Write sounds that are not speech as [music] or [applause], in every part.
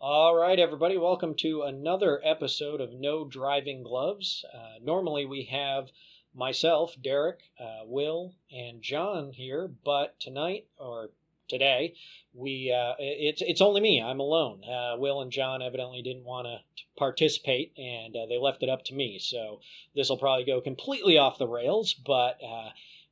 All right, everybody, welcome to another episode of No Driving Gloves. Uh, normally we have myself, Derek, uh, Will, and John here, but tonight or today we uh, it's it's only me. I'm alone. Uh, Will and John evidently didn't want to participate, and uh, they left it up to me. So this will probably go completely off the rails, but.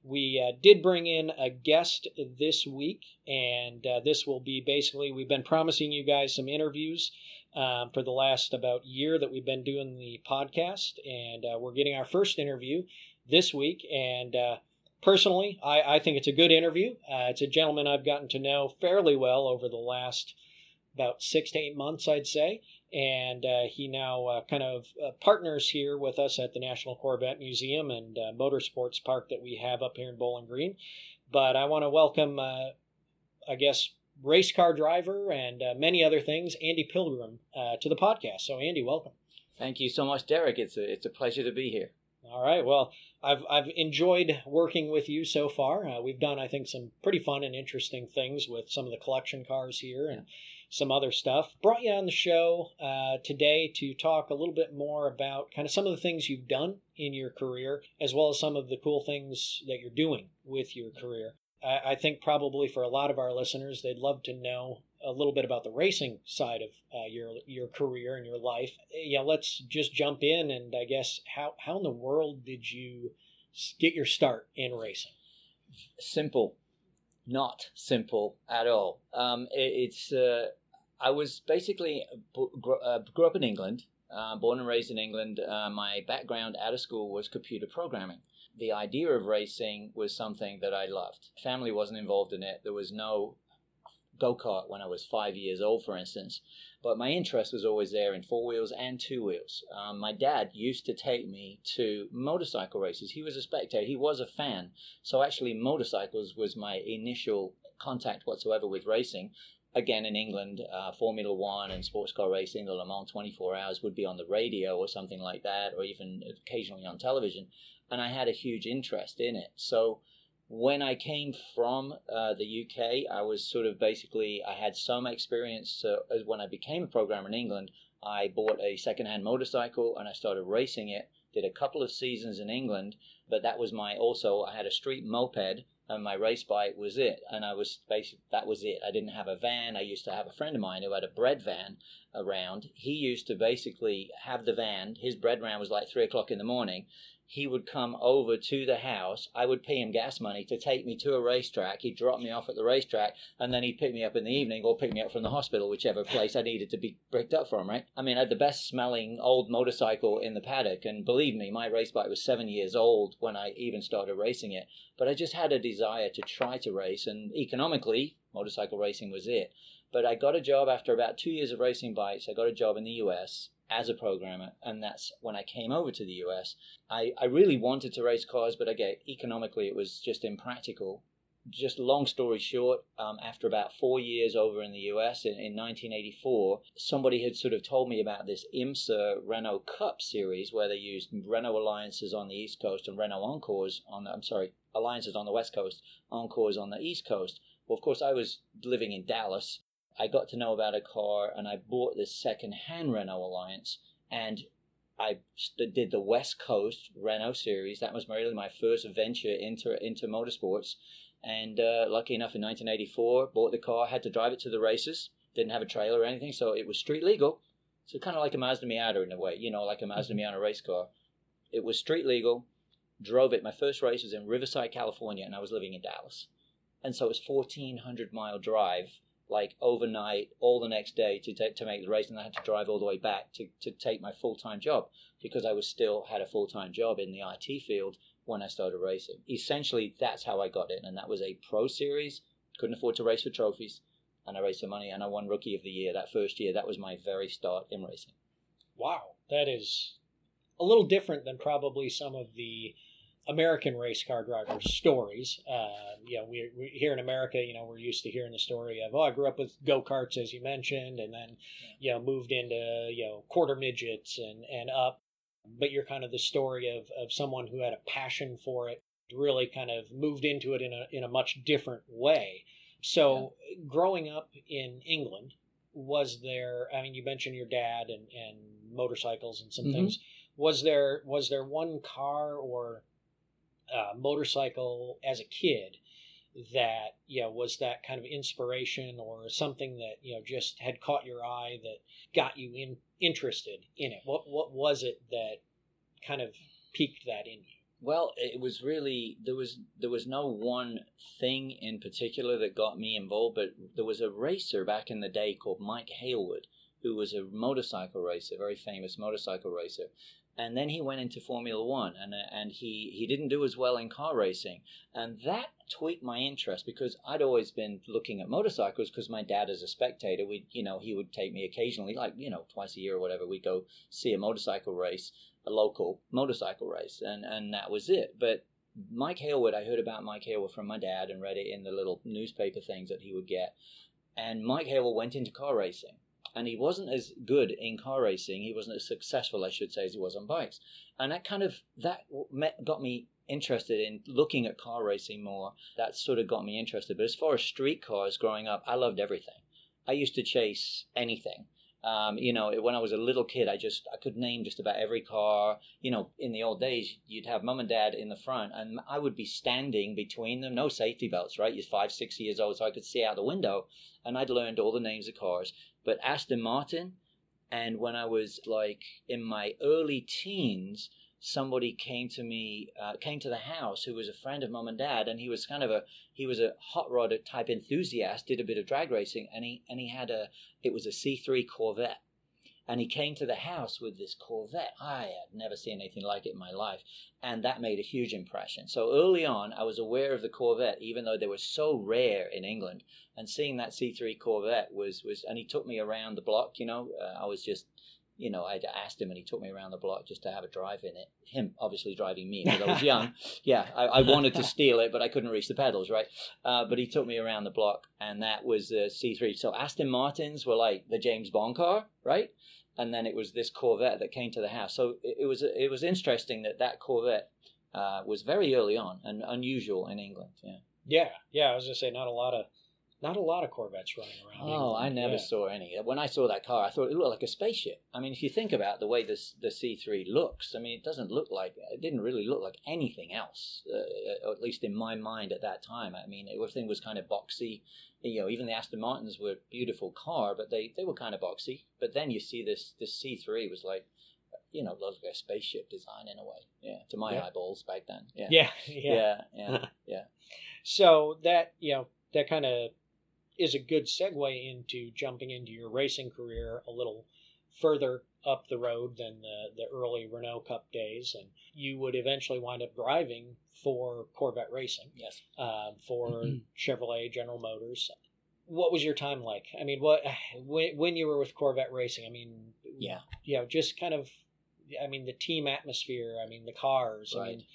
We uh, did bring in a guest this week, and uh, this will be basically we've been promising you guys some interviews um, for the last about year that we've been doing the podcast, and uh, we're getting our first interview this week. And uh, personally, I, I, think it's a good interview. Uh, it's a gentleman I've gotten to know fairly well over the last about six to eight months, I'd say and uh, he now uh, kind of uh, partners here with us at the National Corvette Museum and uh, Motorsports Park that we have up here in Bowling Green. But I want to welcome, uh, I guess, race car driver and uh, many other things, Andy Pilgrim, to the podcast. So, Andy, welcome. Thank you so much, Derek. It's a it's a pleasure to be here. All right. Well, I've I've enjoyed working with you so far. we've done, I think, some pretty fun and interesting things with some of the collection cars here and some other stuff. Brought you on the show uh, today to talk a little bit more about kind of some of the things you've done in your career, as well as some of the cool things that you're doing with your career. I, I think probably for a lot of our listeners, they'd love to know a little bit about the racing side of uh, your your career and your life. Yeah, let's just jump in and I guess how how in the world did you get your start in racing? Simple not simple at all. Um, it, it's uh, I was basically grew, uh, grew up in England, uh, born and raised in England. Uh, my background out of school was computer programming. The idea of racing was something that I loved. Family wasn't involved in it. There was no go kart when I was five years old, for instance. But my interest was always there in four wheels and two wheels. Um, my dad used to take me to motorcycle races. He was a spectator, he was a fan. So actually, motorcycles was my initial contact whatsoever with racing. Again, in England, uh, Formula One and sports car racing, the Le Mans 24 hours would be on the radio or something like that, or even occasionally on television. And I had a huge interest in it. So when I came from uh, the UK, I was sort of basically I had some experience. So when I became a programmer in England, I bought a secondhand motorcycle and I started racing it. Did a couple of seasons in England, but that was my also I had a street moped and my race bike was it. And I was basically that was it. I didn't have a van. I used to have a friend of mine who had a bread van around. He used to basically have the van. His bread van was like three o'clock in the morning he would come over to the house. I would pay him gas money to take me to a racetrack. He'd drop me off at the racetrack, and then he'd pick me up in the evening or pick me up from the hospital, whichever place I needed to be picked up from, right? I mean, I had the best smelling old motorcycle in the paddock, and believe me, my race bike was seven years old when I even started racing it. But I just had a desire to try to race, and economically, motorcycle racing was it. But I got a job after about two years of racing bikes. I got a job in the US as a programmer, and that's when I came over to the US. I, I really wanted to race cars, but again, economically, it was just impractical. Just long story short, um, after about four years over in the US in, in 1984, somebody had sort of told me about this IMSA Renault Cup series where they used Renault alliances on the East Coast and Renault Encores on the, I'm sorry, alliances on the West Coast, Encores on the East Coast. Well, of course, I was living in Dallas I got to know about a car and I bought this second-hand Renault Alliance and I did the West Coast Renault series. That was really my first venture into into motorsports. And uh, lucky enough, in 1984, bought the car, had to drive it to the races. Didn't have a trailer or anything, so it was street legal. So kind of like a Mazda Miata in a way, you know, like a Mazda mm-hmm. Miata race car. It was street legal. Drove it. My first race was in Riverside, California, and I was living in Dallas. And so it was 1,400 mile drive like overnight, all the next day to take, to make the race, and I had to drive all the way back to, to take my full time job because I was still had a full time job in the IT field when I started racing. Essentially, that's how I got in, and that was a pro series. Couldn't afford to race for trophies, and I raised some money, and I won Rookie of the Year that first year. That was my very start in racing. Wow, that is a little different than probably some of the American race car drivers' stories. Uh, you know, we, we, here in America, you know, we're used to hearing the story of, oh, I grew up with go karts, as you mentioned, and then, you know, moved into you know quarter midgets and and up. But you're kind of the story of of someone who had a passion for it, really kind of moved into it in a in a much different way. So, yeah. growing up in England, was there? I mean, you mentioned your dad and, and motorcycles and some Mhm. things. Was there was there one car or uh, motorcycle as a kid that you know was that kind of inspiration or something that you know just had caught your eye that got you in interested in it? What what was it that kind of piqued that in you? Well, it was really there was there was no one thing in particular that got me involved, but there was a racer back in the day called Mike Hailwood, who was a motorcycle racer, very famous motorcycle racer, and then he went into Formula One, and uh, and he he didn't do as well in car racing, and that tweaked my interest because I'd always been looking at motorcycles because my dad, as a spectator, we you know he would take me occasionally, like you know twice a year or whatever, we'd go see a motorcycle race a local motorcycle race, and and that was it. But Mike Hailwood, I heard about Mike Hailwood from my dad and read it in the little newspaper things that he would get. And Mike Hailwood went into car racing, and he wasn't as good in car racing. He wasn't as successful, I should say, as he was on bikes. And that kind of that got me interested in looking at car racing more. That sort of got me interested. But as far as street cars growing up, I loved everything. I used to chase anything. Um, you know, when I was a little kid, I just I could name just about every car. You know, in the old days, you'd have mum and dad in the front, and I would be standing between them. No safety belts, right? You're five, six years old, so I could see out the window, and I'd learned all the names of cars. But Aston Martin, and when I was like in my early teens, somebody came to me, uh, came to the house who was a friend of mom and dad, and he was kind of a he was a hot rod type enthusiast, did a bit of drag racing, and he and he had a it was a C3 Corvette. And he came to the house with this Corvette. I had never seen anything like it in my life. And that made a huge impression. So early on, I was aware of the Corvette, even though they were so rare in England. And seeing that C3 Corvette was, was and he took me around the block, you know, uh, I was just, you know, I asked him and he took me around the block just to have a drive in it. Him obviously driving me because I was young. [laughs] yeah, I, I, wanted to steal it, but I couldn't reach the pedals, right? Uh, but he took me around the block, and that was uh, C3. So Aston Martins were like the James Bond car, right? And then it was this Corvette that came to the house. So it, it was it was interesting that that Corvette uh, was very early on and unusual in England. Yeah. Yeah, yeah. I was gonna say not a lot of not a lot of Corvettes running around. Oh, England. I never Yeah. saw any. When I saw that car, I thought it looked like a spaceship. I mean, if you think about the way this the C3 looks, I mean, it doesn't look like it didn't really look like anything else, uh, at least in my mind at that time. I mean, everything was kind of boxy. You know, even the Aston Martins were a beautiful car, but they, they were kind of boxy. But then you see this this C3 was like, you know, like a spaceship design in a way. Yeah, to my Yeah. eyeballs back then. Yeah, Yeah, [laughs] yeah. yeah, yeah. [laughs] yeah. So that you know that kind of is a good segue into jumping into your racing career a little further up the road than the, the early Renault Cup days, and you would eventually wind up driving for Corvette Racing, Yes. um, for Chevrolet, General Motors. What was your time like? I mean, what [sighs] when when you were with Corvette Racing? I mean, Yeah. you know, just kind of, I mean, the team atmosphere. I mean, the cars. I Right. mean,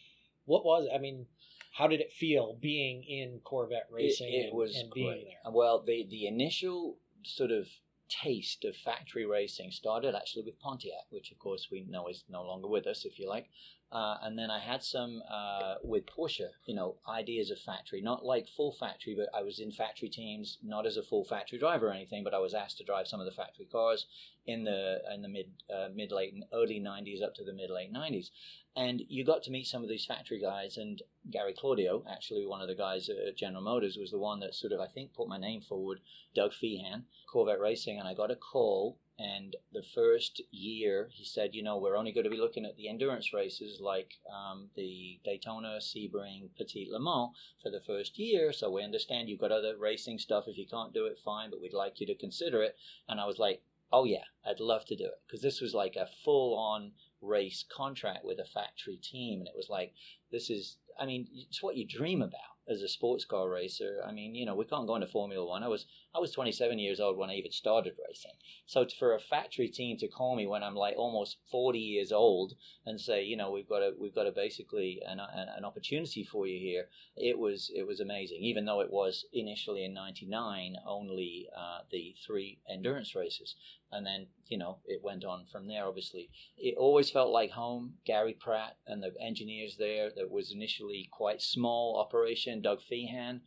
what was? I mean, how did it feel being in Corvette racing it, and, was and great. being there? Well, the the initial sort of taste of factory racing started actually with Pontiac, which of course we know is no longer with us, if you like. Uh, and then I had some uh, with Porsche, you know, ideas of factory, not like full factory, but I was in factory teams, not as a full factory driver or anything, but I was asked to drive some of the factory cars in the in the mid uh, mid late and early '90s up to the mid late '90s, and you got to meet some of these factory guys. And Gary Claudio, actually one of the guys at General Motors, was the one that sort of I think put my name forward. Doug Fehan, Corvette Racing, and I got a call. And the first year, he said, you know, we're only going to be looking at the endurance races like um, the Daytona, Sebring, Petit Le Mans for the first year. So we understand you've got other racing stuff. If you can't do it, fine, but we'd like you to consider it. And I was like, oh yeah, I'd love to do it because this was like a full on race contract with a factory team. And it was like, this is, I mean, it's what you dream about as a sports car racer. I mean, you know, we can't go into Formula One. I was, I was 27 years old when I even started racing. So for a factory team to call me when I'm like almost 40 years old and say, you know, we've got a, we've got a basically an, an, an opportunity for you here, it was, it was amazing. Even though it was initially in '99 only uh, the three endurance races, and then you know it went on from there. Obviously, it always felt like home. Gary Pratt and the engineers there. That was initially quite small operation. Doug Fehan,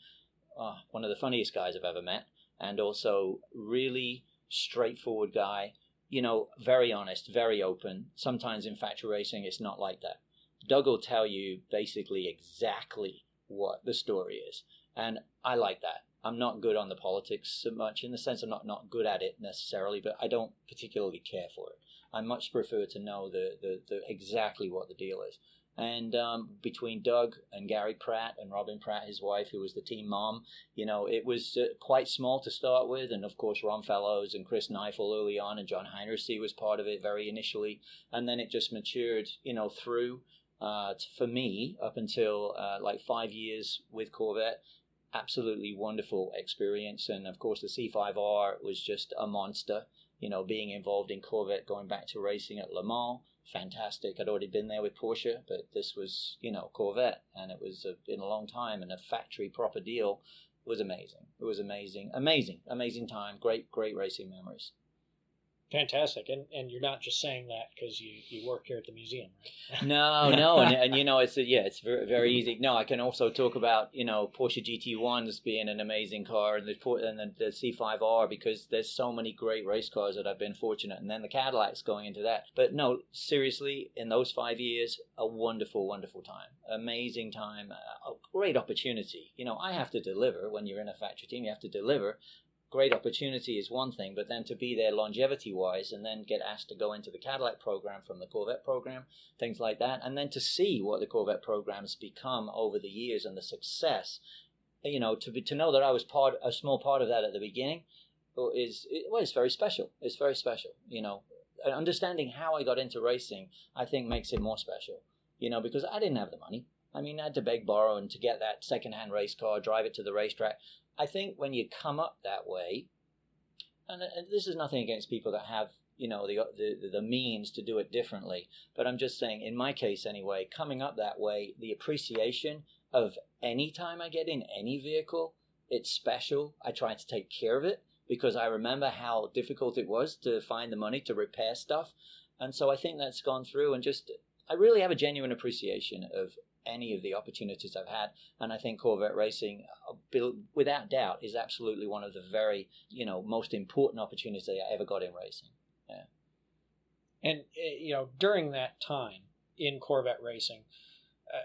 uh, one of the funniest guys I've ever met, and also really straightforward guy. You know, very honest, very open. Sometimes in factory racing, it's not like that. Doug will tell you basically exactly what the story is, and I like that. I'm not good on the politics so much in the sense I'm not, not good at it necessarily, but I don't particularly care for it. I much prefer to know the, the, the exactly what the deal is. And um, between Doug and Gary Pratt and Robin Pratt, his wife, who was the team mom, you know, it was uh, quite small to start with. And of course, Ron Fellows and Chris Kneifel early on, and John Heinricy was part of it very initially. And then it just matured, you know, through uh, for me up until uh, like five years with Corvette. Absolutely wonderful experience. And of course, the C5R was just a monster you know, being involved in Corvette, going back to racing at Le Mans, fantastic. I'd already been there with Porsche, but this was, you know, Corvette, and it was a, in a long time and a factory proper deal. It was amazing. It was amazing, amazing, amazing time. Great, great racing memories. Fantastic, and and you're not just saying that because you, you work here at the museum, right? [laughs] no, no, and, and you know it's yeah, it's very, very easy. No, I can also talk about you know Porsche GT ones being an amazing car, and the and the, the C5R because there's so many great race cars that I've been fortunate, and then the Cadillacs going into that. But no, seriously, in those five years, a wonderful, wonderful time, amazing time, a great opportunity. You know, I have to deliver when you're in a factory team. You have to deliver, great opportunity is one thing, but then to be there longevity wise and then get asked to go into the Cadillac program from the Corvette program, things like that, and then to see what the Corvette programs become over the years and the success, you know, to be, to know that I was part a small part of that at the beginning uh, is well, it's very special. It's very special, you know. Understanding how I got into racing, I think, makes it more special, you know, because I didn't have the money. I mean, I had to beg, borrow, and to get that second-hand race car, drive it to the racetrack. I think when you come up that way, and, this is nothing against people that have you know the, the the means to do it differently, but I'm just saying in my case anyway, coming up that way, the appreciation of any time I get in any vehicle, it's special. I try to take care of it because I remember how difficult it was to find the money to repair stuff. And so I think that's gone through and just I really have a genuine appreciation of any of the opportunities I've had. And I think Corvette racing, uh, without doubt, is absolutely one of the very, you know, most important opportunities I ever got in racing. Yeah. And, eh, you know, during that time in Corvette racing,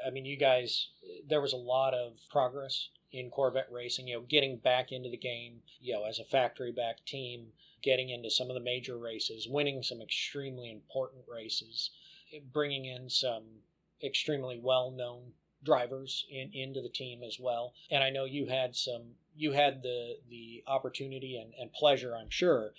I mean, you guys, there was a lot of progress in Corvette racing, you know, getting back into the game, you know, as a factory back team, getting into some of the major races, winning some extremely important races, bringing in some extremely well known drivers in, into the team as well. And I know you had some you had the the opportunity and, and pleasure, I'm sure,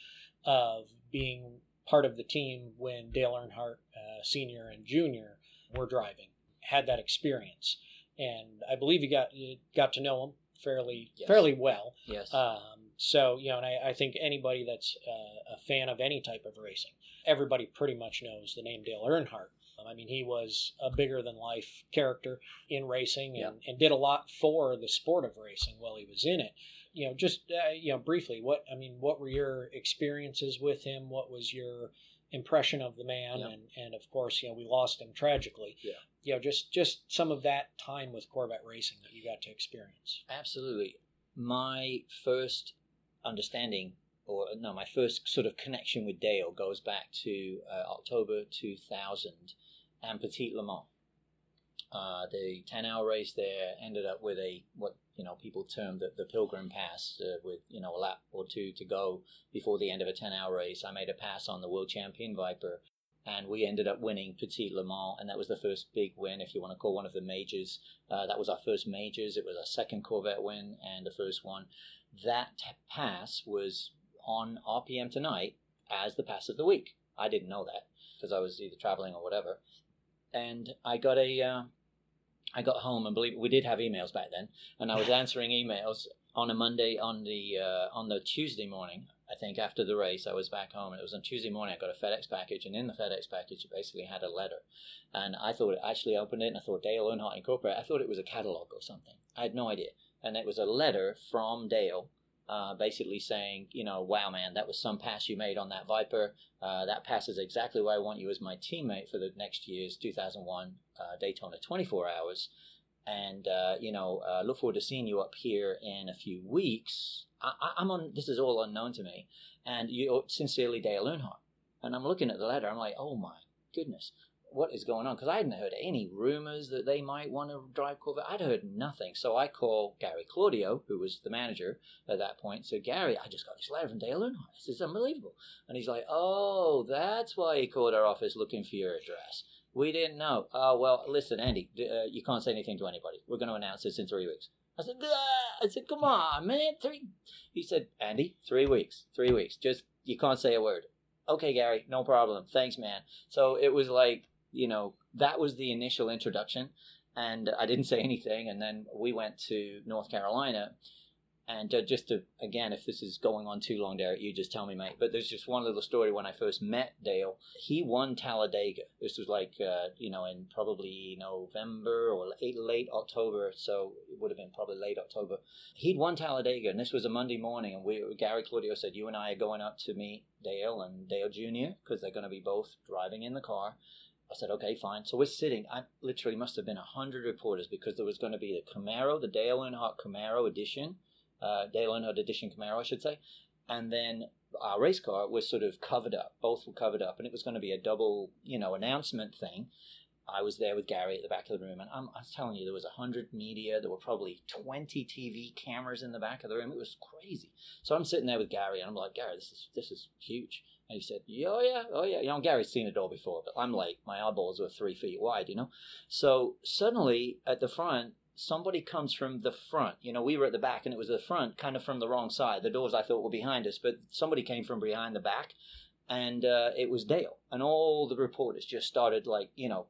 of being part of the team when Dale Earnhardt uh, Senior and Junior were driving. Had that experience, and I believe you got you got to know him fairly yes. fairly well. Yes. Um, so you know, and I, I think anybody that's uh, a fan of any type of racing, everybody pretty much knows the name Dale Earnhardt. I mean, he was a bigger than life character in racing and, and did a lot for the sport of racing while he was in it. You know, just uh, you know, briefly, what I mean, what were your experiences with him? What was your impression of the man? And and of course, you know, we lost him tragically. Yeah. You know, just just some of that time with Corvette racing that you got to experience. Absolutely. My first understanding or no, my first sort of connection with Dale goes back to uh, October 2000 and Petit Le Mans. Uh, the 10 hour race there ended up with a what you know people term the, the pilgrim pass uh, with you know a lap or two to go before the end of a 10 hour race i made a pass on the world champion viper and we ended up winning Petit Le Mans, and that was the first big win, if you want to call one of the majors. Uh, that was our first majors. It was our second Corvette win and the first one. That pass was on RPM tonight as the pass of the week. I didn't know that because I was either traveling or whatever and I got a, uh, I got home and believe we did have emails back then, and I was [laughs] answering emails on a Monday on the uh, on the Tuesday morning. I think after the race, I was back home, and it was on Tuesday morning. I got a FedEx package, and in the FedEx package, it basically had a letter. And I thought, I actually opened it, and I thought Dale Earnhardt Incorporated. I thought it was a catalog or something. I had no idea, and it was a letter from Dale uh, basically saying, you know, wow, man, that was some pass you made on that Viper. Uh, that pass is exactly why I want you as my teammate for the next year's 2001 uh, Daytona 24 Hours. and uh, you know, uh, look forward to seeing you up here in a few weeks. I, am on. This is all unknown to me, and you sincerely, Dale Earnhardt. And I'm looking at the letter. I'm like, oh my goodness, what is going on? Because I hadn't heard any rumors that they might want to drive Corvette. I'd heard nothing. So I call Gary Claudio, who was the manager at that point. So Gary, I just got this letter from Dale Earnhardt. This is unbelievable. And he's like, oh, that's why he called our office looking for your address. We didn't know. Oh, well, listen, Andy, uh, you can't say anything to anybody. We're going to announce this in three weeks. I said, I said, come on, man, three. He said, Andy, three weeks, three weeks. Just, you can't say a word. Okay, Gary, no problem. Thanks, man. So it was like, you know, that was the initial introduction. And I didn't say anything. And then we went to North Carolina and just to, again, if this is going on too long, Derek, you just tell me, mate. But there's just one little story when I first met Dale. He won Talladega. This was like, uh, you know, in probably November or late, late October. So it would have been probably late October. He'd won Talladega, and this was a Monday morning. And we, Gary Claudio said, You and I are going up to meet Dale and Dale Jr., because they're going to be both driving in the car. I said, okay, fine. So we're sitting. I literally must have been hundred reporters because there was going to be the Camaro, the Dale Earnhardt Camaro edition, uh, Dale Earnhardt Edition Camaro, I should say. And then our race car was sort of covered up. Both were covered up, and it was going to be a double, you know, announcement thing. I was there with Gary at the back of the room, and I'm, I was telling you, there was hundred media. There were probably twenty TV cameras in the back of the room. It was crazy. So I'm sitting there with Gary, and I'm like, Gary, this is this is huge. And he said, oh yeah, oh yeah. You know, Gary's seen it all before, but I'm like, my eyeballs were three feet wide, you know. So suddenly at the front, somebody comes from the front. You know, we were at the back and it was the front, kind of from the wrong side. The doors I thought were behind us, but somebody came from behind the back, and uh, it was Dale. And all the reporters just started like, you know,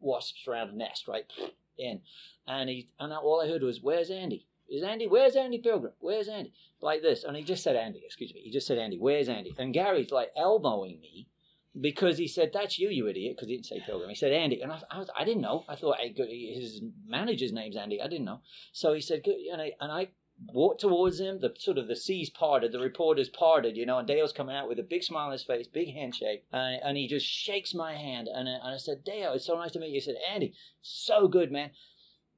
wasps around a nest, right? In, and he and all I heard was, "Where's Andy? Is Andy? Where's Andy Pilgrim? Where's Andy?" Like this, and he just said Andy. Excuse me. He just said Andy. Where's Andy? And Gary's like elbowing me because he said, "That's you, you idiot," because he didn't say Pilgrim. He said Andy, and I, I, was, I didn't know. I thought his manager's name's Andy. I didn't know. So he said, and I, and I walked towards him. The sort of the seas parted, the reporters parted, you know, and Dale's coming out with a big smile on his face, big handshake, and, and he just shakes my hand, and, and I said, Dale, it's so nice to meet you. He said, Andy, so good, man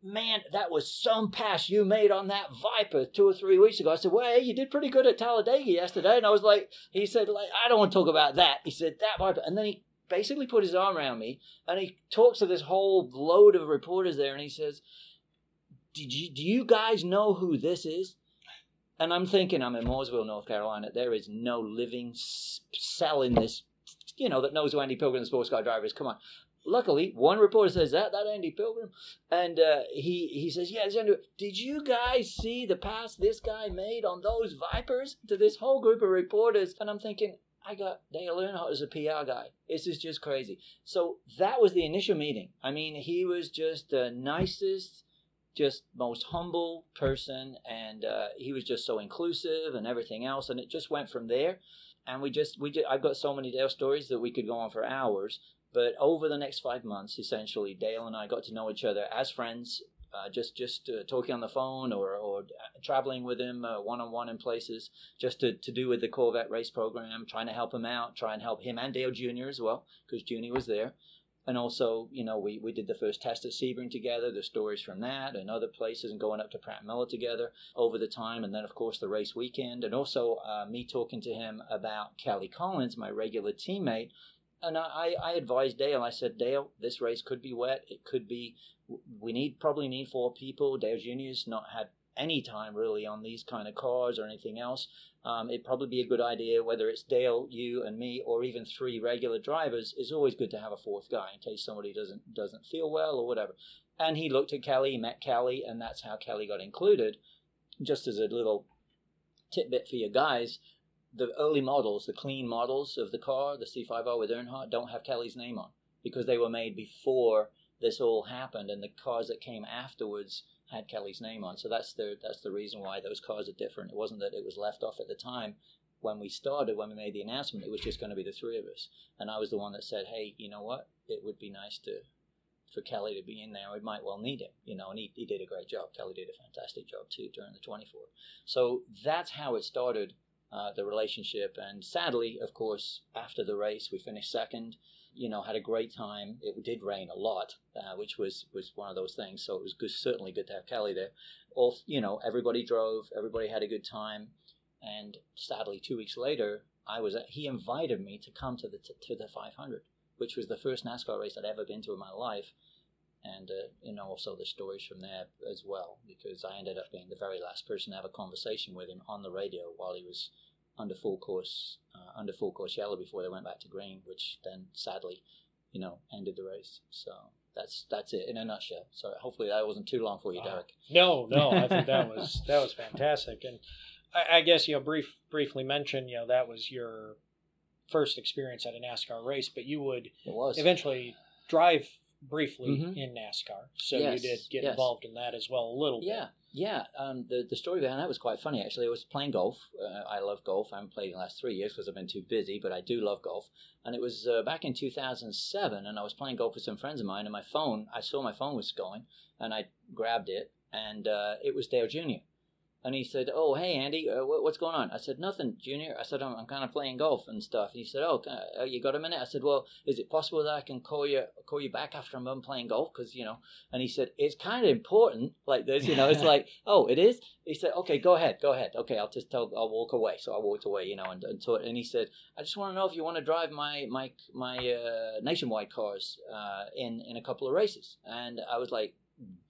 man, that was some pass you made on that Viper two or three weeks ago. I said, well, you did pretty good at Talladega yesterday. And I was like, he said, like, I don't want to talk about that. He said, that Viper. And then he basically put his arm around me and he talks to this whole load of reporters there and he says, did you, do you guys know who this is? And I'm thinking, I'm in Mooresville, North Carolina. There is no living cell in this, you know, that knows who Andy Pilgrim, the sports car driver is. Come on. Luckily, one reporter says that that Andy Pilgrim, and uh, he he says, "Yeah. Did you guys see the pass this guy made on those Vipers to this whole group of reporters?" And I'm thinking, I got Dale Earnhardt as a PR guy. This is just crazy. So that was the initial meeting. I mean, he was just the nicest, just most humble person, and uh, he was just so inclusive and everything else. And it just went from there. And we just we just, I've got so many Dale stories that we could go on for hours. But over the next five months, essentially, Dale and I got to know each other as friends, uh, just just uh, talking on the phone or, or traveling with him one on one in places, just to, to do with the Corvette race program, trying to help him out, try and help him and Dale Jr. as well, because Junior was there. And also, you know, we, we did the first test at Sebring together, the stories from that and other places, and going up to Pratt Miller together over the time. And then, of course, the race weekend. And also, uh, me talking to him about Kelly Collins, my regular teammate, and I, I advised Dale. I said, Dale, this race could be wet. It could be. We need probably need four people. Dale Junior's not had any time really on these kind of cars or anything else. Um, it'd probably be a good idea, whether it's Dale, you, and me, or even three regular drivers. It's always good to have a fourth guy in case somebody doesn't doesn't feel well or whatever. And he looked at Kelly, met Kelly, and that's how Kelly got included. Just as a little tidbit for you guys, the early models, the clean models of the car, the C5R with Earnhardt, don't have Kelly's name on because they were made before this all happened, and the cars that came afterwards had Kelly's name on. So that's the that's the reason why those cars are different. It wasn't that it was left off at the time when we started, when we made the announcement. It was just going to be the three of us, and I was the one that said, "Hey, you know what? It would be nice to." For Kelly to be in there, we might well need him, you know, and he, he did a great job. Kelly did a fantastic job too during the 24. So that's how it started uh, the relationship. And sadly, of course, after the race, we finished second. You know, had a great time. It did rain a lot, uh, which was was one of those things. So it was good, certainly good to have Kelly there. All you know, everybody drove, everybody had a good time. And sadly, two weeks later, I was at, he invited me to come to the to the 500, which was the first NASCAR race I'd ever been to in my life and uh, you know also the stories from there as well because I ended up being the very last person to have a conversation with him on the radio while he was under full course uh, under full course yellow before they went back to green, which then sadly you know ended the race. So that's that's it in a nutshell. So hopefully that wasn't too long for you, Derek. No, no, I think that [laughs] was that was fantastic, and I, I guess you know brief briefly mention you know that was your first experience at a NASCAR race, but you would eventually drive briefly Mhm. in NASCAR, so Yes, you did get yes. involved in that as well a little bit. Yeah, yeah. Um, the the story behind that was quite funny actually. I was playing golf. Uh, I love golf. I haven't played in the last three years because I've been too busy, but I do love golf. And it was uh, back in 2007, and I was playing golf with some friends of mine. And my phone, I saw my phone was going, and I grabbed it, and uh, it was Dale Jr. And he said, "Oh, hey Andy, uh, what, what's going on?" I said, "Nothing, Junior." I said, "I'm, I'm kind of playing golf and stuff." And he said, "Oh, I- uh, you got a minute?" I said, "Well, is it possible that I can call you call you back after I'm done playing golf? Because you know." And he said, "It's kind of important, like this, you know." It's [laughs] like, "Oh, it is." He said, "Okay, go ahead, go ahead. Okay, I'll just tell. I'll walk away." So I walked away, you know, and and, so, and he said, "I just want to know if you want to drive my my my uh, nationwide cars uh, in in a couple of races." And I was like,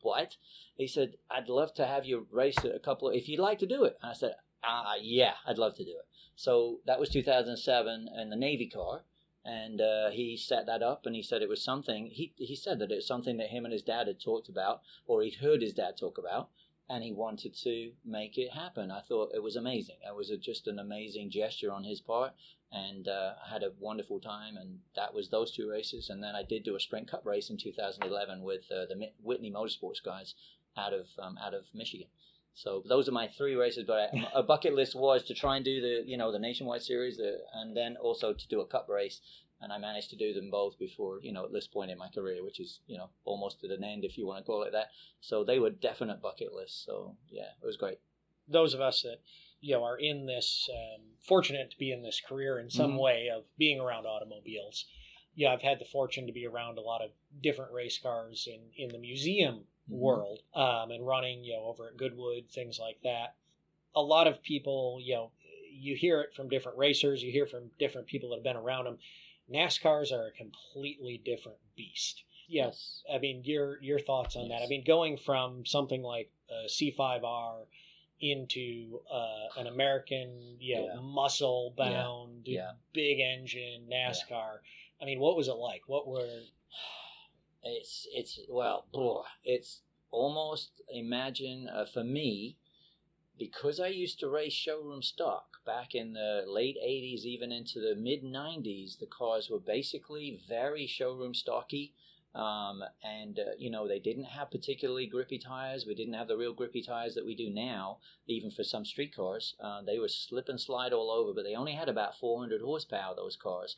"What?" He said, "I'd love to have you race a couple of, if you'd like to do it." And I said, "Ah, yeah, I'd love to do it." So that was 2007 in the Navy car, and uh, he set that up, and he said it was something. He he said that it's something that him and his dad had talked about, or he'd heard his dad talk about, and he wanted to make it happen. I thought it was amazing. It was a, just an amazing gesture on his part, and uh, I had a wonderful time. And that was those two races, and then I did do a Sprint Cup race in 2011 with uh, the Mi- Whitney Motorsports guys out of um, out of Michigan. So those are my three races. But I, a bucket list was to try and do the you know the nationwide series, the, and then also to do a cup race. And I managed to do them both before you know at this point in my career, which is you know almost at an end if you want to call it that. So they were definite bucket lists. So yeah, it was great. those of us that you know are in this um, fortunate to be in this career in some Mhm. way of being around automobiles yeah i've had the fortune to be around a lot of different race cars in in the museum Mhm. world um, and running you know over at goodwood things like that a lot of people you know you hear it from different racers you hear from different people that have been around them nascars are a completely different beast Yes. I mean, your your thoughts on that? I mean, going from something like a C5R into uh, an American, you know, Yeah. muscle bound, Yeah. big engine NASCAR. I mean, what was it like? What were [sighs] It's it's well, blah, it's almost imagine uh, for me because I used to race showroom stock back in the late 80s even into the mid 90s the cars were basically very showroom stocky um, and uh, you know they didn't have particularly grippy tires. We didn't have the real grippy tires that we do now even for some street cars uh, they were slip and slide all over but they only had about 400 horsepower those cars.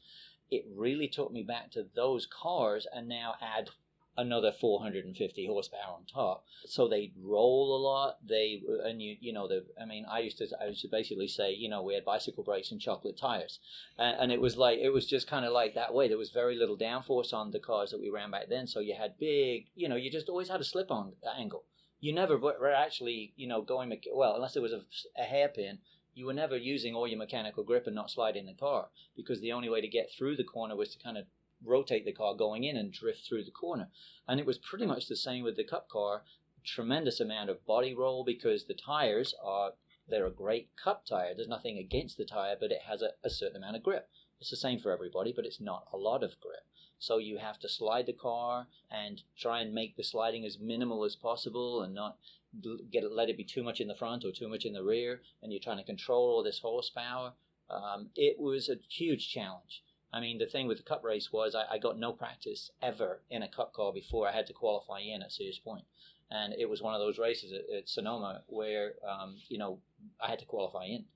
It really took me back to those cars and now add another 450 horsepower on top. So they roll a lot. They and you you know the i mean i used to i used to basically say you know we had bicycle brakes and chocolate tires. And, and it was like it was just kind of like that way. There was very little downforce on the cars that we ran back then. So you had big you know you just always had a slip on angle. You never were actually you know going well unless it was a, a hairpin you were never using all your mechanical grip and not sliding the car because the only way to get through the corner was to kind of rotate the car going in and drift through the corner. And it was pretty much the same with the cup car. Tremendous amount of body roll because the tires are they're a great cup tire. There's nothing against the tire, but it has a, a certain amount of grip. It's the same for everybody, but it's not a lot of grip. So you have to slide the car and try and make the sliding as minimal as possible and not get it, let it be too much in the front or too much in the rear. And you're trying to control all this horsepower. Um, it was a huge challenge. I mean, the thing with the cup race was I, I got no practice ever in a cup car before I had to qualify in at Sears Point. And it was one of those races at, at Sonoma where, um, you know, I had to qualify in.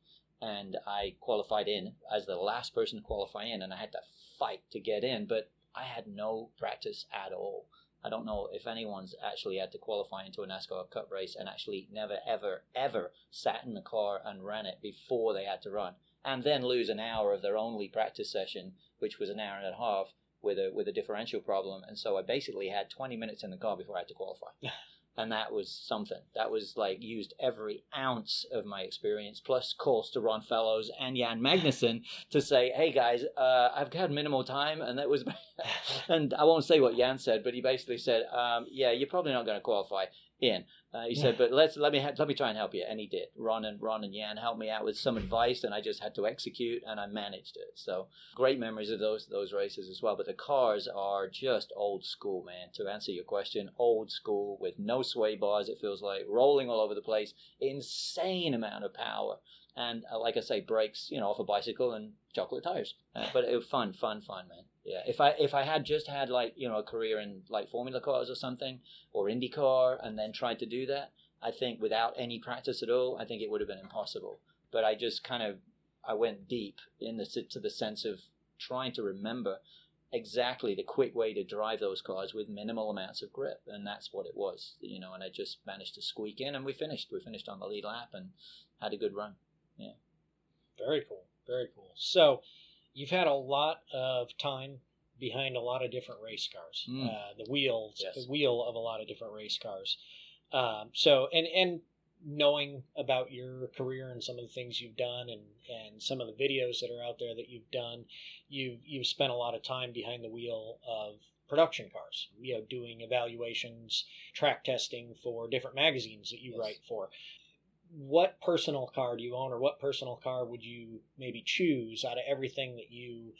And I qualified in as the last person to qualify in, and I had to fight to get in, but I had no practice at all. I don't know if anyone's actually had to qualify into a NASCAR Cup race and actually never, ever, ever sat in the car and ran it before they had to run, and then lose an hour of their only practice session, which was an hour and a half with a with a differential problem. And so I basically had 20 minutes in the car before I had to qualify. and that was something. That was like used every ounce of my experience, plus calls to Ron Fellows and Jan Magnussen to say, "Hey guys, uh, I've had minimal time," and that was, [laughs] and I won't say what Jan said, but he basically said, um, "Yeah, you're probably not going to qualify in." Uh, he said, "But let's let me ha- let me try and help you," and he did. Ron and Ron and Jan helped me out with some advice, and I just had to execute, and I managed it. So great memories of those those races as well. But the cars are just old school, man. To answer your question, old school with no sway bars. It feels like rolling all over the place, insane amount of power, and uh, like I say, brakes, you know, off a bicycle and chocolate tires. Uh, but it was fun, fun, fun, man. Yeah, if I if I had just had like you know a career in like Formula cars or something or IndyCar and then tried to do that, I think without any practice at all, I think it would have been impossible. But I just kind of I went deep in the to the sense of trying to remember exactly the quick way to drive those cars with minimal amounts of grip, and that's what it was, you know. And I just managed to squeak in, and we finished. We finished on the lead lap and had a good run. Yeah. Very cool. Very cool. So you've had a lot of time behind a lot of different race cars. Mm. Uh, the wheels, Yes. the wheel of a lot of different race cars. Um, so and and knowing about your career and some of the things you've done and and some of the videos that are out there that you've done, you've you've spent a lot of time behind the wheel of production cars. You know, doing evaluations, track testing for different magazines that you Yes. write for what personal car do you own or what personal car would you maybe choose out of everything that you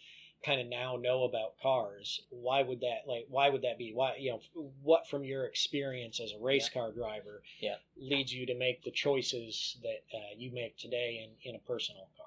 kind of now know about cars? Why would that like why would that be? Why you know what from your experience as a race car driver Yeah. leads you to make the choices that uh, you make today in, in a personal car?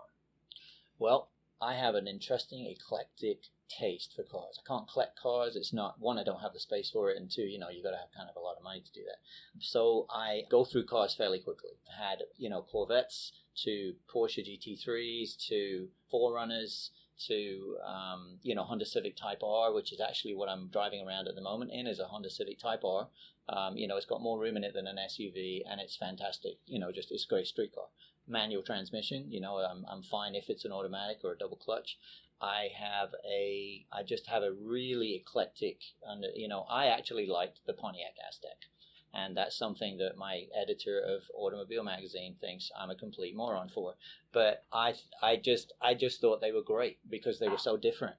Well, I have an interesting eclectic taste for cars. I can't collect cars. It's not one, I don't have the space for it, and two, you know, you've got to have kind of a lot of money to do that. So I go through cars fairly quickly. I had you know Corvettes to Porsche GT3s to 4Runners to um, you know Honda Civic Type R, which is actually what I'm driving around at the moment in is a Honda Civic Type R. Um, you know, it's got more room in it than an SUV, and it's fantastic. You know, just it's a great street car. Manual transmission. You know, I'm I'm fine if it's an automatic or a double clutch. I have a I just have a really eclectic and you know I actually liked the Pontiac Aztek. And that's something that my editor of Automobile magazine thinks I'm a complete moron for. But I I just I just thought they were great because they were so different.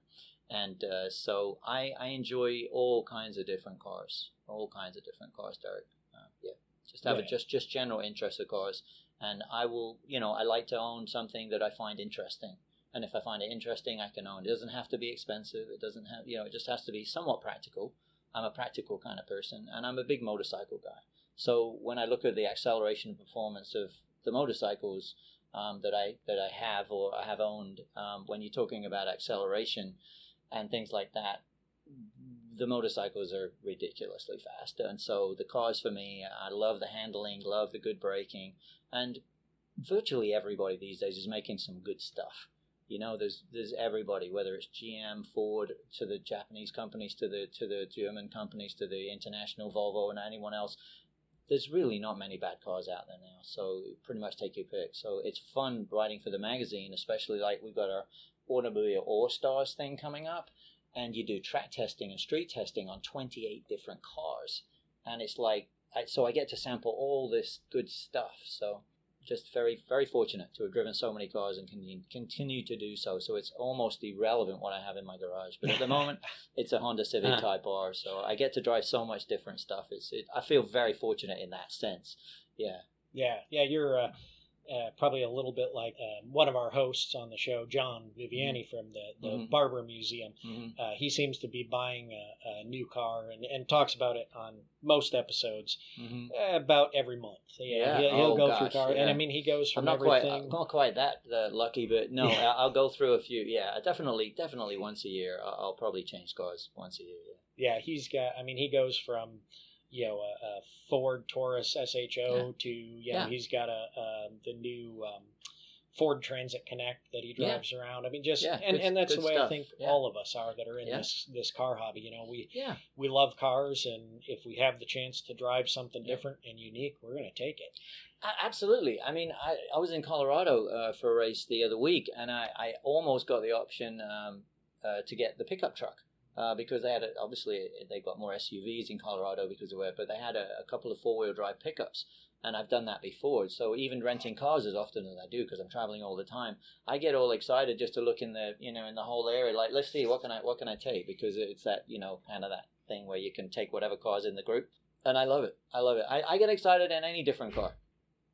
And uh, so I I enjoy all kinds of different cars all kinds of different cars Derek. Uh, yeah just have Yeah. a just just general interest of cars. And I will you know I like to own something that I find interesting and if I find it interesting, I can own. It doesn't have to be expensive. It doesn't have, you know, it just has to be somewhat practical. I'm a practical kind of person, and I'm a big motorcycle guy. So when I look at the acceleration performance of the motorcycles um, that I that I have or I have owned, um, when you're talking about acceleration and things like that, the motorcycles are ridiculously fast. And so the cars for me, I love the handling, love the good braking, and virtually everybody these days is making some good stuff. You know, there's there's everybody, whether it's GM, Ford, to the Japanese companies, to the to the German companies, to the international Volvo, and anyone else. There's really not many bad cars out there now, so pretty much take your pick. So it's fun writing for the magazine, especially like we've got our Automobile All Stars thing coming up, and you do track testing and street testing on 28 different cars, and it's like so I get to sample all this good stuff. So just very very fortunate to have driven so many cars and can continue to do so. So it's almost irrelevant what I have in my garage. But at the moment, [laughs] it's a Honda Civic Type R, so I get to drive so much different stuff. It's it, I feel very fortunate in that sense. Yeah. yeah yeah you're uh, uh, probably a little bit like uh, one of our hosts on the show john viviani from the, the Mhm. barber museum hmm uh, he seems to be buying a, a new car and, and talks about it on most episodes hmm uh, about every month. Yeah. he'll, he'll Oh, go gosh, through car, and I mean he goes I'm from not quite everything. I'm not quite that uh, lucky, but no, Yeah. I'll go through a few. Yeah, definitely, definitely once a year. I'll, I'll probably change cars once a year. Yeah. yeah, he's got. I mean, he goes from you know a, a Ford Taurus SHO to you know Yeah. he's got a, a the new um, Ford Transit Connect that he Yeah. drives around. I mean, just Yeah, and, good- and that's the way I think Yeah. all of us are that are in Yeah. this this car hobby. You know, we Yeah. we love cars, and if we have the chance to drive something Yeah. different and unique, we're going to take it. Absolutely. I mean, I, I was in Colorado uh, for a race the other week, and I, I almost got the option um, uh, to get the pickup truck uh, because they had a, obviously they've got more SUVs in Colorado because of where, but they had a, a couple of four wheel drive pickups, and I've done that before. So even renting cars as often as I do because I'm traveling all the time, I get all excited just to look in the you know in the whole area like let's see what can I what can I take because it's that you know kind of that thing where you can take whatever cars in the group. And I love it. I love it. I, I get excited in any different car.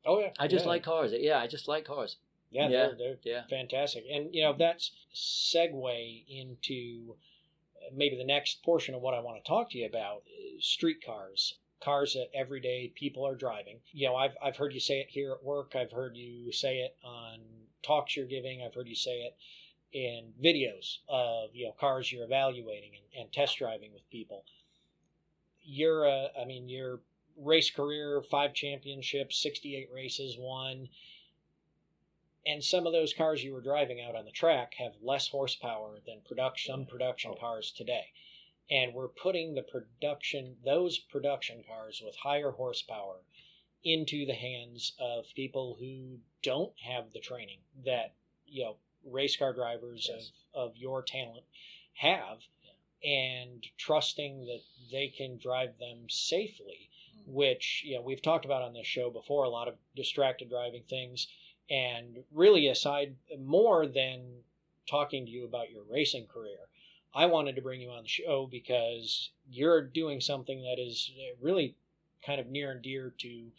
Oh yeah, I just yeah. like cars. Yeah, I just like cars. yeah, yeah, they're, they're Yeah. fantastic, and you know that's segue into uh, maybe the next portion of what I want to talk to you about: is street cars. Cars that everyday people are driving. You know, I've I've heard you say it here at work. I've heard you say it on talks you're giving. I've heard you say it in videos of you know cars you're evaluating and, and test driving with people. You're uh, I mean your race career, five championships, sixty eight races, won. And some of those cars you were driving out on the track have less horsepower than production some production oh. cars today. And we're putting the production those production cars with higher horsepower into the hands of people who don't have the training that you know race car drivers Yes. of, of your talent have and trusting that they can drive them safely hmm. which you know we've talked about on this show before a lot of distracted driving things and really aside more than talking to you about your racing career i wanted to bring you on the show because you're doing something that is uh, really kind of near and dear to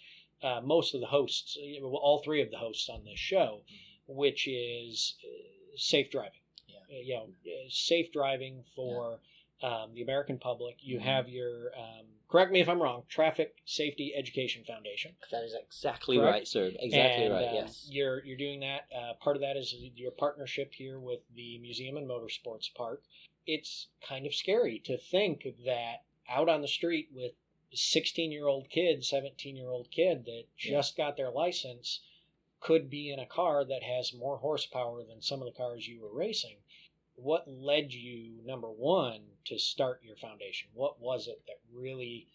uh, most of the hosts uh, all three of the hosts on this show which is uh, safe driving Yeah. You know safe driving for um, the american public you Mhm. have your um, correct me if i'm wrong traffic safety education foundation That is exactly Correct? right, sir. Exactly and, right. um, yes. You're you're doing that. Uh, part of that is your partnership here with the Museum and Motorsports Park. It's kind of scary to think that out on the street with 16 year old kid, 17 year old kid that Yeah. just got their license could be in a car that has more horsepower than some of the cars you were racing. What led you, number one, to start your foundation? What was it that really